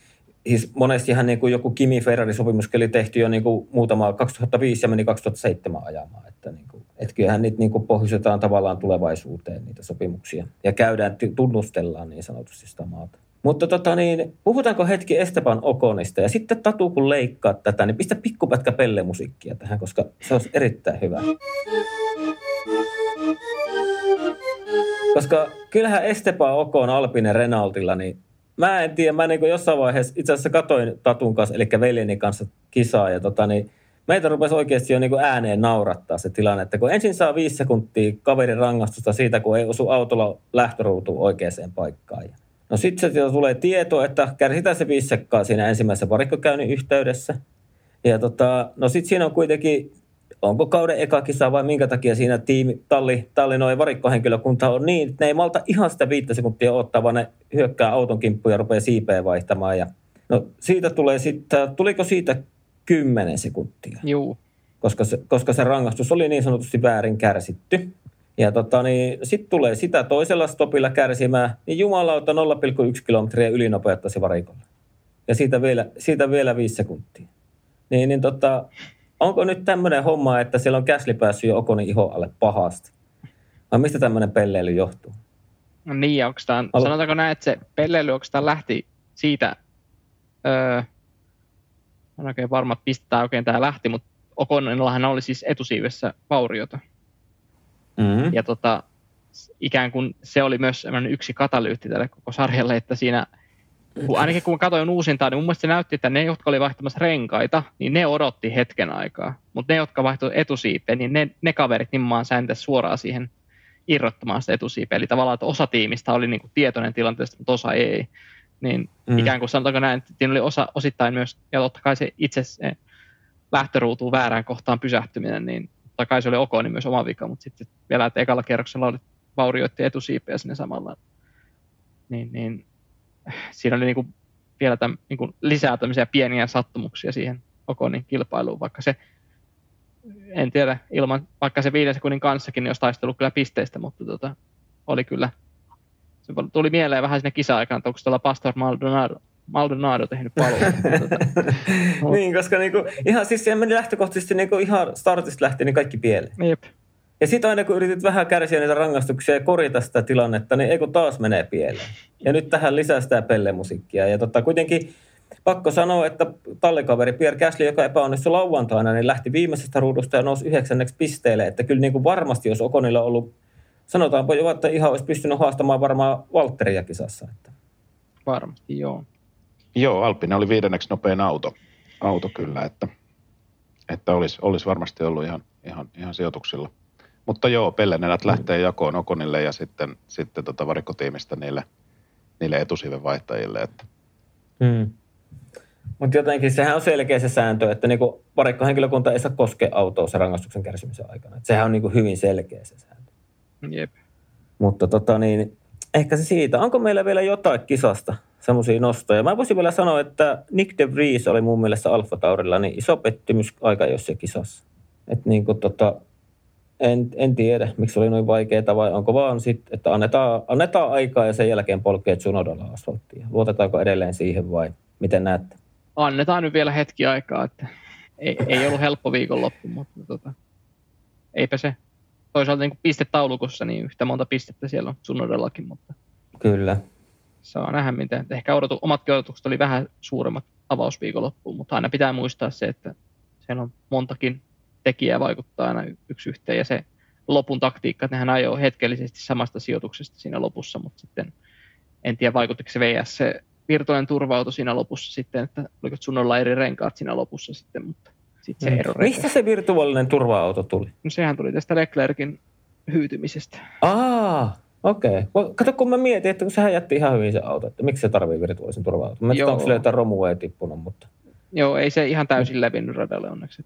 siis monestihan niin kuin joku Kimi Ferrari-sopimus oli tehty jo niin kuin muutama 2005 ja meni 2007 ajamaan. Että, niin kuin, että kyllähän niitä niin kuin pohjustetaan tavallaan tulevaisuuteen niitä sopimuksia ja käydään, tunnustellaan niin sanotusti sitä maata. Mutta tota niin, puhutaanko hetki Esteban Okonista ja sitten Tatu kun leikkaa tätä, niin pistä pikkupätkä pellemusiikkia tähän, koska se olisi erittäin hyvä. Koska kyllähän Esteban Okon Alpine Renaultilla, niin mä en tiedä, mä niin jossain vaiheessa itse asiassa katoin Tatun kanssa, eli veljeni kanssa kisaa, ja tota, niin meitä rupesi oikeasti jo niin kuin ääneen naurattaa se tilanne, että kun ensin saa viisi sekuntia kaverin rangaistusta siitä, kun ei osu autolla lähtöruutuun oikeaan paikkaan. No sitten se tulee tieto, että kärsitään se viisi sekkaa siinä ensimmäisessä varikkokäynnin yhteydessä. Ja tota, no sitten siinä on kuitenkin onko kauden eka kisa vai minkä takia siinä tiimi, talli, talli noin varikkohenkilökunta on niin, että ne ei malta ihan sitä viittä sekuntia ottaa, vaan ne hyökkää auton kimppuun ja rupeaa siipeä vaihtamaan. Ja, no siitä tulee sitten, tuliko siitä kymmenen sekuntia? Joo. Koska se, koska se rangaistus oli niin sanotusti väärin kärsitty. Ja tota, niin, sitten tulee sitä toisella stopilla kärsimään, niin jumalauta 0,1 kilometriä ylinopeuttaisi varikolle. Ja siitä vielä, siitä vielä viisi sekuntia. Niin, niin tota, onko nyt tämmöinen homma, että siellä on käsli päässyt jo Okonin iho alle pahasti? Vai mistä tämmöinen pelleily johtuu? No niin, onko tämä, Alo- sanotaanko näin, että se pelleily, onko tämä lähti siitä, öö, en oikein varma, että mistä oikein tämä lähti, mutta Okonillahan oli siis etusiivessä vauriota. Mm-hmm. Ja tota, ikään kuin se oli myös yksi katalyytti tälle koko sarjalle, että siinä kun ainakin kun katsoin uusintaan, niin mun mielestä se näytti, että ne, jotka oli vaihtamassa renkaita, niin ne odotti hetken aikaa. Mutta ne, jotka vaihtoivat etusiipeä, niin ne, ne kaverit nimenomaan sääntäisi suoraan siihen irrottamaan sitä etusiipeä. Eli tavallaan, että osa tiimistä oli niin kuin tietoinen tilanteesta, mutta osa ei. Niin mm. ikään kuin sanotaanko näin, että siinä oli osa, osittain myös, ja totta kai se itse se lähtöruutuun väärään kohtaan pysähtyminen, niin totta kai se oli ok, niin myös oma vika, mutta sitten vielä, että ekalla kierroksella oli vaurioitti etusiipeä sinne samalla. Niin, niin siinä oli niin kuin vielä tämän, niin kuin lisää tämmöisiä pieniä sattumuksia siihen Okonin kilpailuun, vaikka se, en tiedä, ilman, vaikka se viiden sekunnin kanssakin, niin olisi taistellut kyllä pisteistä, mutta tota, oli kyllä, se tuli mieleen vähän sinne kisa-aikaan, että onko tuolla Pastor Maldonado, Maldonado tehnyt paljon. tota, niin, koska niinku, ihan siis se meni lähtökohtaisesti niinku ihan startista lähtien niin kaikki pieleen. Jep. Ja sitten aina kun yritit vähän kärsiä niitä rangaistuksia ja korjata sitä tilannetta, niin ei kun taas menee pieleen. Ja nyt tähän lisää sitä pellemusiikkia. Ja tota, kuitenkin pakko sanoa, että tallikaveri Pierre Gasly, joka epäonnistui lauantaina, niin lähti viimeisestä ruudusta ja nousi yhdeksänneksi pisteelle. Että kyllä niin kuin varmasti, jos Okonilla ollut, sanotaanpa jo, että ihan olisi pystynyt haastamaan varmaan Walteria kisassa. Että. Varmasti, joo. Joo, Alpine oli viidenneksi nopein auto, auto kyllä, että, että olisi, olisi varmasti ollut ihan, ihan, ihan sijoituksilla. Mutta joo, pellenenät lähtee jakoon Okonille ja sitten, sitten tota varikkotiimistä niille, niille etusiven vaihtajille. Että. Hmm. Mutta jotenkin sehän on selkeä se sääntö, että niinku varikkohenkilökunta ei saa koskea autoa se rangaistuksen kärsimisen aikana. Et sehän on niinku hyvin selkeä se sääntö. Jep. Mutta tota niin, ehkä se siitä. Onko meillä vielä jotain kisasta semmoisia nostoja? Mä voisin vielä sanoa, että Nick de Vries oli mun mielestä Alfa Taurilla niin iso pettymys aika jossain kisassa. Että niin kuin tota, en, en tiedä, miksi oli noin vaikeaa vai onko vaan sitten, että annetaan, annetaan aikaa ja sen jälkeen polkee Tsunodalla asfalttia. Luotetaanko edelleen siihen vai miten näette? Annetaan nyt vielä hetki aikaa, että ei, ei ollut helppo viikonloppu, mutta tota, eipä se toisaalta niin pistetaulukossa niin yhtä monta pistettä siellä on Tsunodallakin, mutta Kyllä. Saa nähdä miten. Ehkä odotu, omatkin odotukset oli vähän suuremmat avausviikonloppuun, mutta aina pitää muistaa se, että siellä on montakin tekijä vaikuttaa aina yksi yhteen ja se lopun taktiikka, että nehän ajoi hetkellisesti samasta sijoituksesta siinä lopussa, mutta sitten en tiedä vaikuttiko se VS se virtuaalinen turvautu siinä lopussa sitten, että oliko Tsunolla eri renkaat siinä lopussa sitten, mutta Sitten se Mm. ero Mistä se virtuaalinen turva-auto tuli? No sehän tuli tästä Leclerkin hyytymisestä. Aa, okei. Okay. Kato, kun mä mietin, että kun sehän jätti ihan hyvin se auto, että miksi se tarvii virtuaalisen turva-auton. Mä en tiedä, Joo. onko sille jotain romua ei tippunut, mutta Joo, ei se ihan täysin levinnyt radalle onneksi.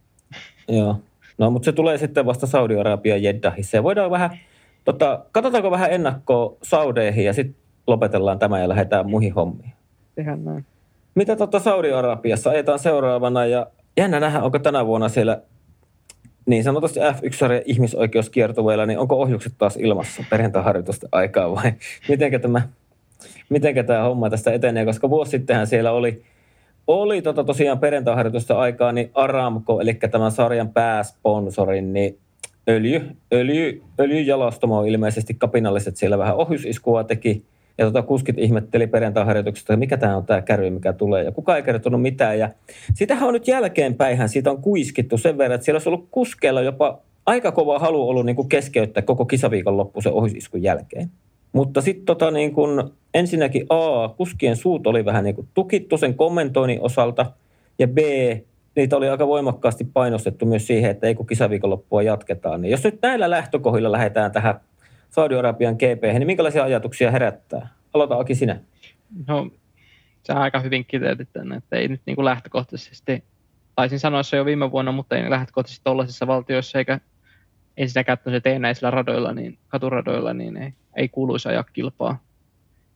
joo. No, mutta se tulee sitten vasta Saudi-Arabian Jeddahissa. Ja voidaan vähän, tota, katsotaanko vähän ennakkoa Saudeihin ja sitten lopetellaan tämä ja lähdetään muihin hommiin. Tehdään näin. Mitä tota Saudi-Arabiassa ajetaan seuraavana ja jännä nähdä, onko tänä vuonna siellä niin sanotusti F1-sarjan ihmisoikeuskiertueilla, niin onko ohjukset taas ilmassa perjantai-harjoitusten aikaa vai mitenkä tämä, mitenkä tämä homma tästä etenee, koska vuosi sittenhän siellä oli, oli tota tosiaan perjantai-harjoitusten aikaa, niin Aramco, eli tämän sarjan pääsponsorin, niin öljy, öljy, öljyjalostamo ilmeisesti kapinalliset siellä vähän ohjusiskua teki, ja tota kuskit ihmetteli perjantai-harjoituksesta, että mikä tämä on tämä kärry, mikä tulee. Ja kukaan ei kertonut mitään. Ja sitähän on nyt jälkeenpäinhän, siitä on kuiskittu sen verran, että siellä olisi ollut kuskeilla jopa aika kova halu ollut niin kuin keskeyttää koko kisaviikon loppu sen ohjusiskun jälkeen. Mutta sitten tota niin kuin, ensinnäkin A, kuskien suut oli vähän niin kuin tukittu sen kommentoinnin osalta, ja B, niitä oli aika voimakkaasti painostettu myös siihen, että ei kun kisaviikonloppua jatketaan. Niin jos nyt näillä lähtökohdilla lähdetään tähän Saudi-Arabian GP, niin minkälaisia ajatuksia herättää? Aloita Aki sinä. No, on aika hyvin kiteytit tänne, että ei nyt niin kuin lähtökohtaisesti, taisin sanoa se jo viime vuonna, mutta ei lähtökohtaisesti tollaisissa valtioissa eikä ensinnäkään se teenäisillä radoilla, niin katuradoilla, niin ei, ei kuuluisi ajaa kilpaa.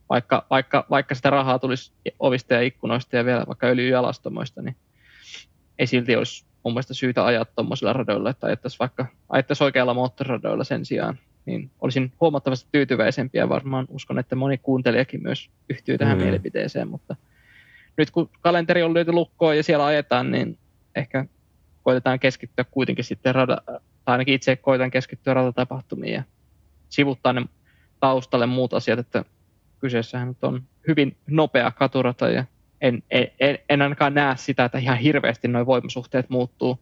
Vaikka, vaikka, vaikka sitä rahaa tulisi ovista ja ikkunoista ja vielä vaikka öljyjalastamoista, niin ei silti olisi mun mielestä syytä ajaa tuommoisilla radoilla, että ajettaisiin vaikka ajettaisiin oikealla moottoriradoilla sen sijaan, niin olisin huomattavasti tyytyväisempi ja varmaan uskon, että moni kuuntelijakin myös yhtyy tähän mm. mielipiteeseen, mutta nyt kun kalenteri on lyöty lukkoon ja siellä ajetaan, niin ehkä koitetaan keskittyä kuitenkin sitten rada, tai ainakin itse koitan keskittyä ratatapahtumiin ja sivuttaa ne taustalle muut asiat, että kyseessähän nyt on hyvin nopea katurata ja en, en, en, en ainakaan näe sitä, että ihan hirveästi nuo voimasuhteet muuttuu.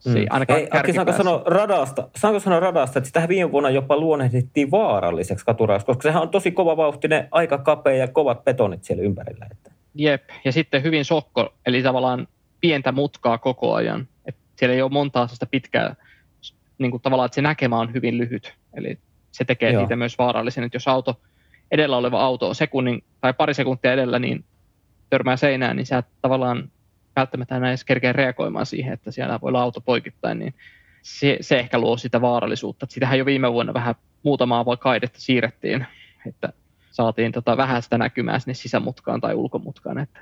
Se Mm. ainakaan Ei, Aki, saanko sanoa radasta, saanko sanoa radasta, että sitä viime vuonna jopa luonnehdittiin vaaralliseksi katurauksi, koska sehän on tosi kova vauhtinen, aika kapea ja kovat betonit siellä ympärillä. Että. Jep, ja sitten hyvin sokko, eli tavallaan pientä mutkaa koko ajan. Et siellä ei ole montaa sitä pitkää, niin kuin tavallaan, että se näkemä on hyvin lyhyt. Eli se tekee Joo. Siitä myös vaarallisen, että jos auto, edellä oleva auto on sekunnin tai pari sekuntia edellä, niin törmää seinään, niin sä tavallaan välttämättä enää edes kerkeä reagoimaan siihen, että siellä voi olla auto poikittain, niin se, se ehkä luo sitä vaarallisuutta. Sitähän jo viime vuonna vähän muutamaa voi kaidetta siirrettiin, että saatiin tota vähän sitä näkymää sinne sisämutkaan tai ulkomutkaan, että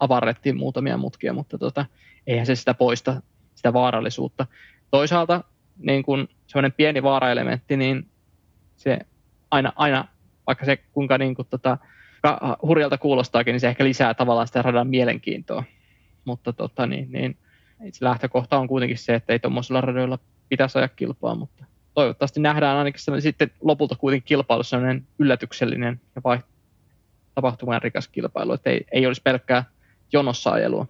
avarrettiin muutamia mutkia, mutta tota, eihän se sitä poista, sitä vaarallisuutta. Toisaalta niin kun semmoinen pieni vaaraelementti, niin se aina, aina vaikka se kuinka niin kuin, tota, hurjalta kuulostaakin, niin se ehkä lisää tavallaan sitä radan mielenkiintoa. Mutta tota, niin, niin, itse lähtökohta on kuitenkin se, että ei tuommoisilla radoilla pitäisi ajaa kilpaa, mutta toivottavasti nähdään ainakin sellainen, sitten lopulta kuitenkin kilpailu sellainen yllätyksellinen ja vai, tapahtuman rikas kilpailu, että ei, ei olisi pelkkää jonossa ajelua.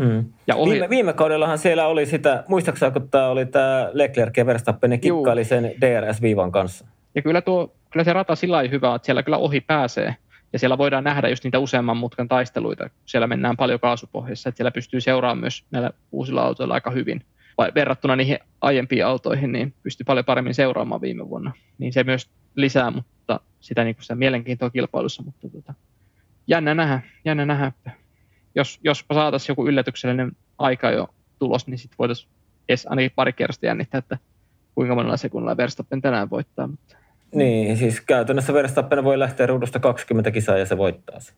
Mm. Ja ohi, Viime, viime kaudellahan siellä oli sitä, muistaakseni kun tämä oli tämä Leclerc ja Verstappen, ne kikkaili sen DRS-viivan kanssa. Ja kyllä, tuo, kyllä se rata sillä lailla hyvä, että siellä kyllä ohi pääsee. Ja siellä voidaan nähdä just niitä useamman mutkan taisteluita. Siellä mennään paljon kaasupohjassa, että siellä pystyy seuraamaan myös näillä uusilla autoilla aika hyvin. Vai verrattuna niihin aiempiin autoihin, niin pystyy paljon paremmin seuraamaan viime vuonna. Niin se myös lisää mutta sitä, niin kuin sitä mielenkiintoa kilpailussa. Mutta tota, jännä nähdä, jännä nähdä, että jos, jospa saataisiin joku yllätyksellinen aika jo tulos, niin sitten voitaisiin edes ainakin pari kerrasta jännittää, että kuinka monella sekunnilla Verstappen tänään voittaa. Mutta Niin, siis käytännössä Verstappen voi lähteä ruudusta 20 kisaa ja se voittaa sen.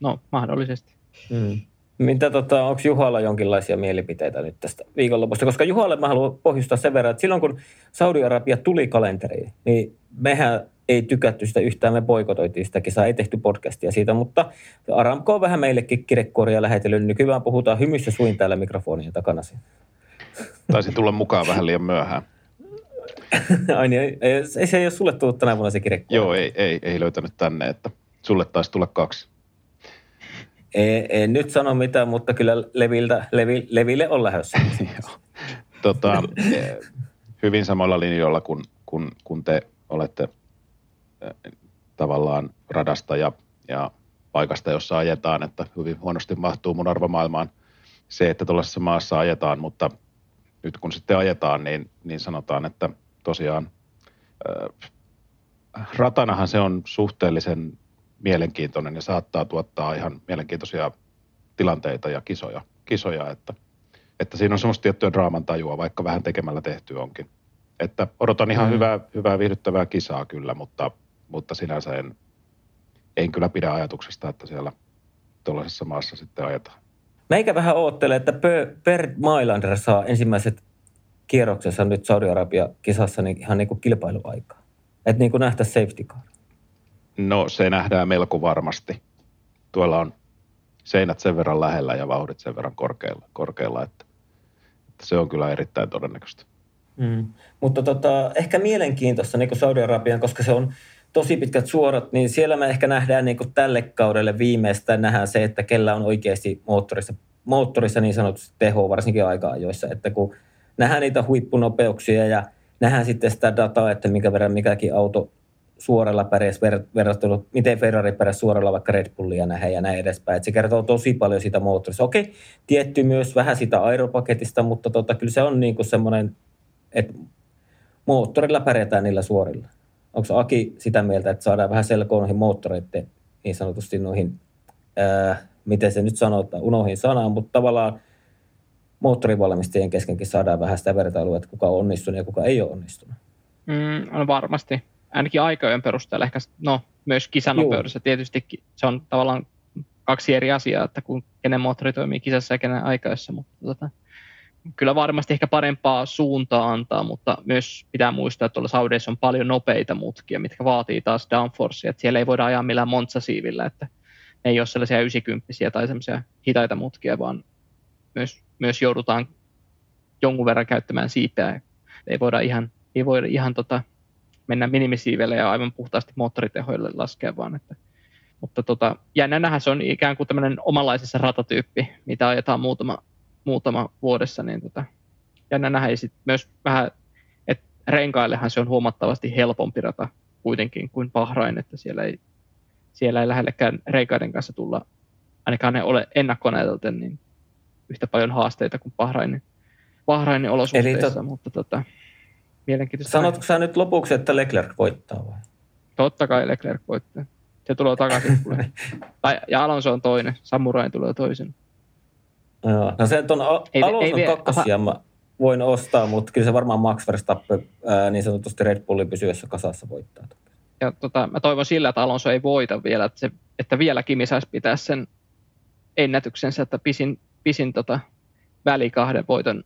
No, mahdollisesti. Mm. Mitä tota, onko Juhalla jonkinlaisia mielipiteitä nyt tästä viikonlopusta? Koska Juhalle mä haluan pohjustaa sen verran, että silloin kun Saudi-Arabia tuli kalenteriin, niin mehän ei tykätty sitä yhtään, me boikotoitiin sitä kisaa, ei tehty podcastia siitä, mutta Aramco on vähän meillekin kirjekuoria lähetellyt, niin nykyään puhutaan hymyssä suin täällä mikrofonien takana. Taisin tulla mukaan vähän liian myöhään. Ai niin, ei, ei, se ei ole sulle tullut tänä vuonna se kirjekuori. Joo, ei, ei, ei löytänyt tänne, että sulle taisi tulla kaksi. Ei, en nyt sano mitään, mutta kyllä Leviltä, Levi, Leville on lähdössä. tota, hyvin samalla linjoilla kuin kun, kun te olette tavallaan radasta ja, ja paikasta, jossa ajetaan, että hyvin huonosti mahtuu mun arvomaailmaan se, että tuollaisessa maassa ajetaan, mutta nyt kun sitten ajetaan, niin, niin sanotaan, että tosiaan äh, ratanahan se on suhteellisen mielenkiintoinen ja saattaa tuottaa ihan mielenkiintoisia tilanteita ja kisoja, kisoja että, että siinä on semmoista tiettyä draaman tajua, vaikka vähän tekemällä tehty onkin. Että odotan ihan mm. hyvää, hyvää viihdyttävää kisaa kyllä, mutta, mutta sinänsä en, en kyllä pidä ajatuksesta, että siellä tuollaisessa maassa sitten ajetaan. Meikä vähän oottelee, että Per Mailander saa ensimmäiset kierroksensa nyt Saudi-Arabia-kisassa niin ihan niin kuin kilpailuaikaa. Että niin kuin nähtä safety car. No se nähdään melko varmasti. Tuolla on seinät sen verran lähellä ja vauhdit sen verran korkealla, korkealla että, että se on kyllä erittäin todennäköistä. Mm. Mutta tota, ehkä mielenkiintoista niin Saudi-Arabian, koska se on tosi pitkät suorat, niin siellä me ehkä nähdään niin tälle kaudelle viimeistään nähdään se, että kellä on oikeasti moottorissa, moottorissa niin sanotusti teho, varsinkin aika-ajoissa, että kun nähdään niitä huippunopeuksia ja nähdään sitten sitä dataa, että minkä verran mikäkin auto suoralla pärjäs ver- verrattuna, miten Ferrari pärjäs suoralla vaikka Red Bullia nähdä ja näin edespäin. Et se kertoo tosi paljon siitä moottorista. Okei, tietty myös vähän sitä aeropaketista, mutta tota, kyllä se on niinku semmoinen, että moottorilla pärjätään niillä suorilla. Onko Aki sitä mieltä, että saadaan vähän selkoa noihin moottoreiden niin sanotusti noihin, ää, miten se nyt sanotaan, unohin sanaa, mutta tavallaan moottorivalmistajien keskenkin saadaan vähän sitä vertailua, että kuka on onnistunut ja kuka ei ole onnistunut. Mm, on varmasti ainakin aikojen perusteella ehkä, no myös kisanopeudessa Juu. tietysti se on tavallaan kaksi eri asiaa, että kun kenen moottori toimii kisassa ja kenen aikaissa, mutta tota, kyllä varmasti ehkä parempaa suuntaa antaa, mutta myös pitää muistaa, että tuolla Saudeissa on paljon nopeita mutkia, mitkä vaatii taas downforcea, että siellä ei voida ajaa millään montsasiivillä, että ne ei ole sellaisia 90 tai sellaisia hitaita mutkia, vaan myös, myös joudutaan jonkun verran käyttämään siipeä. Ei voida ihan, ei voida ihan tota, mennä minimisiivelle ja aivan puhtaasti moottoritehoille laskea, vaan että mutta tota, jännä nähdä, se on ikään kuin tämmöinen omanlaisessa ratatyyppi, mitä ajetaan muutama, muutama vuodessa, niin tota, jännä nähdä. Ja sitten myös vähän, että renkaillehan se on huomattavasti helpompi rata kuitenkin kuin Bahrain, että siellä ei, siellä ei lähellekään renkaiden kanssa tulla, ainakaan ne ole ennakkoon niin yhtä paljon haasteita kuin Bahrainin, Bahrainin olosuhteissa, Eli to... mutta tota, mielenkiintoista. Sanotko sä nyt lopuksi, että Leclerc voittaa vai? Totta kai Leclerc voittaa. Se tulee takaisin. tai, ja Alonso on toinen. Samurai tulee toisen. Joo. No se on Alonson kakkosia mä voin ostaa, mutta kyllä se varmaan Max Verstappen ää, niin sanotusti Red Bullin pysyessä kasassa voittaa. Ja tota, mä toivon sillä, että Alonso ei voita vielä, että, se, että vielä Kimi saisi pitää sen ennätyksensä, että pisin, pisin tota, väli kahden voiton,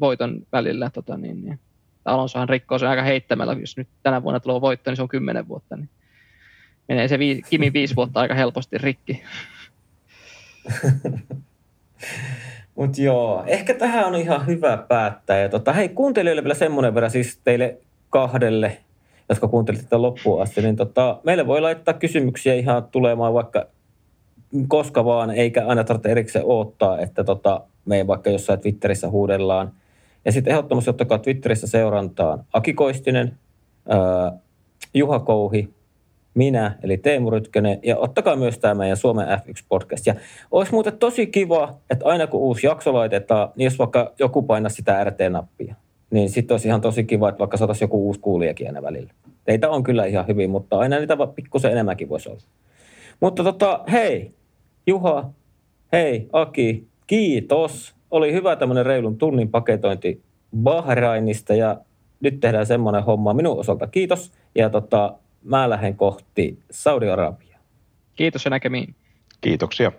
voiton välillä. Tota, niin, niin. Alonsohan rikkoo sen aika heittämällä, jos nyt tänä vuonna tulee voitto, niin se on kymmenen vuotta. Niin menee se vii, Kimi viisi vuotta aika helposti rikki. Mutta joo, ehkä tähän on ihan hyvä päättää. Ja tota, hei, kuuntelijoille vielä semmoinen verran siis teille kahdelle, jotka kuuntelitte loppuun asti, niin tota, meille voi laittaa kysymyksiä ihan tulemaan vaikka koska vaan, eikä aina tarvitse erikseen odottaa, että tota, me vaikka jossain Twitterissä huudellaan. Ja sitten ehdottomasti ottakaa Twitterissä seurantaan Aki Koistinen, ää, Juha Kouhi, minä, eli Teemu Rytkönen, ja ottakaa myös tämä meidän Suomen F1-podcast. Ja olisi muuten tosi kiva, että aina kun uusi jakso laitetaan, niin jos vaikka joku painaa sitä RT-nappia, niin sitten olisi ihan tosi kiva, että vaikka saataisiin joku uusi kuulijakin aina välillä. Teitä on kyllä ihan hyvin, mutta aina niitä pikkusen enemmänkin voisi olla. Mutta tota, hei, Juha, hei, Aki, kiitos. Oli hyvä tämmöinen reilun tunnin paketointi Bahrainista ja nyt tehdään semmoinen homma minun osalta. Kiitos. Ja tota, mä lähden kohti Saudi-Arabiaa. Kiitos ja näkemiin. Kiitoksia.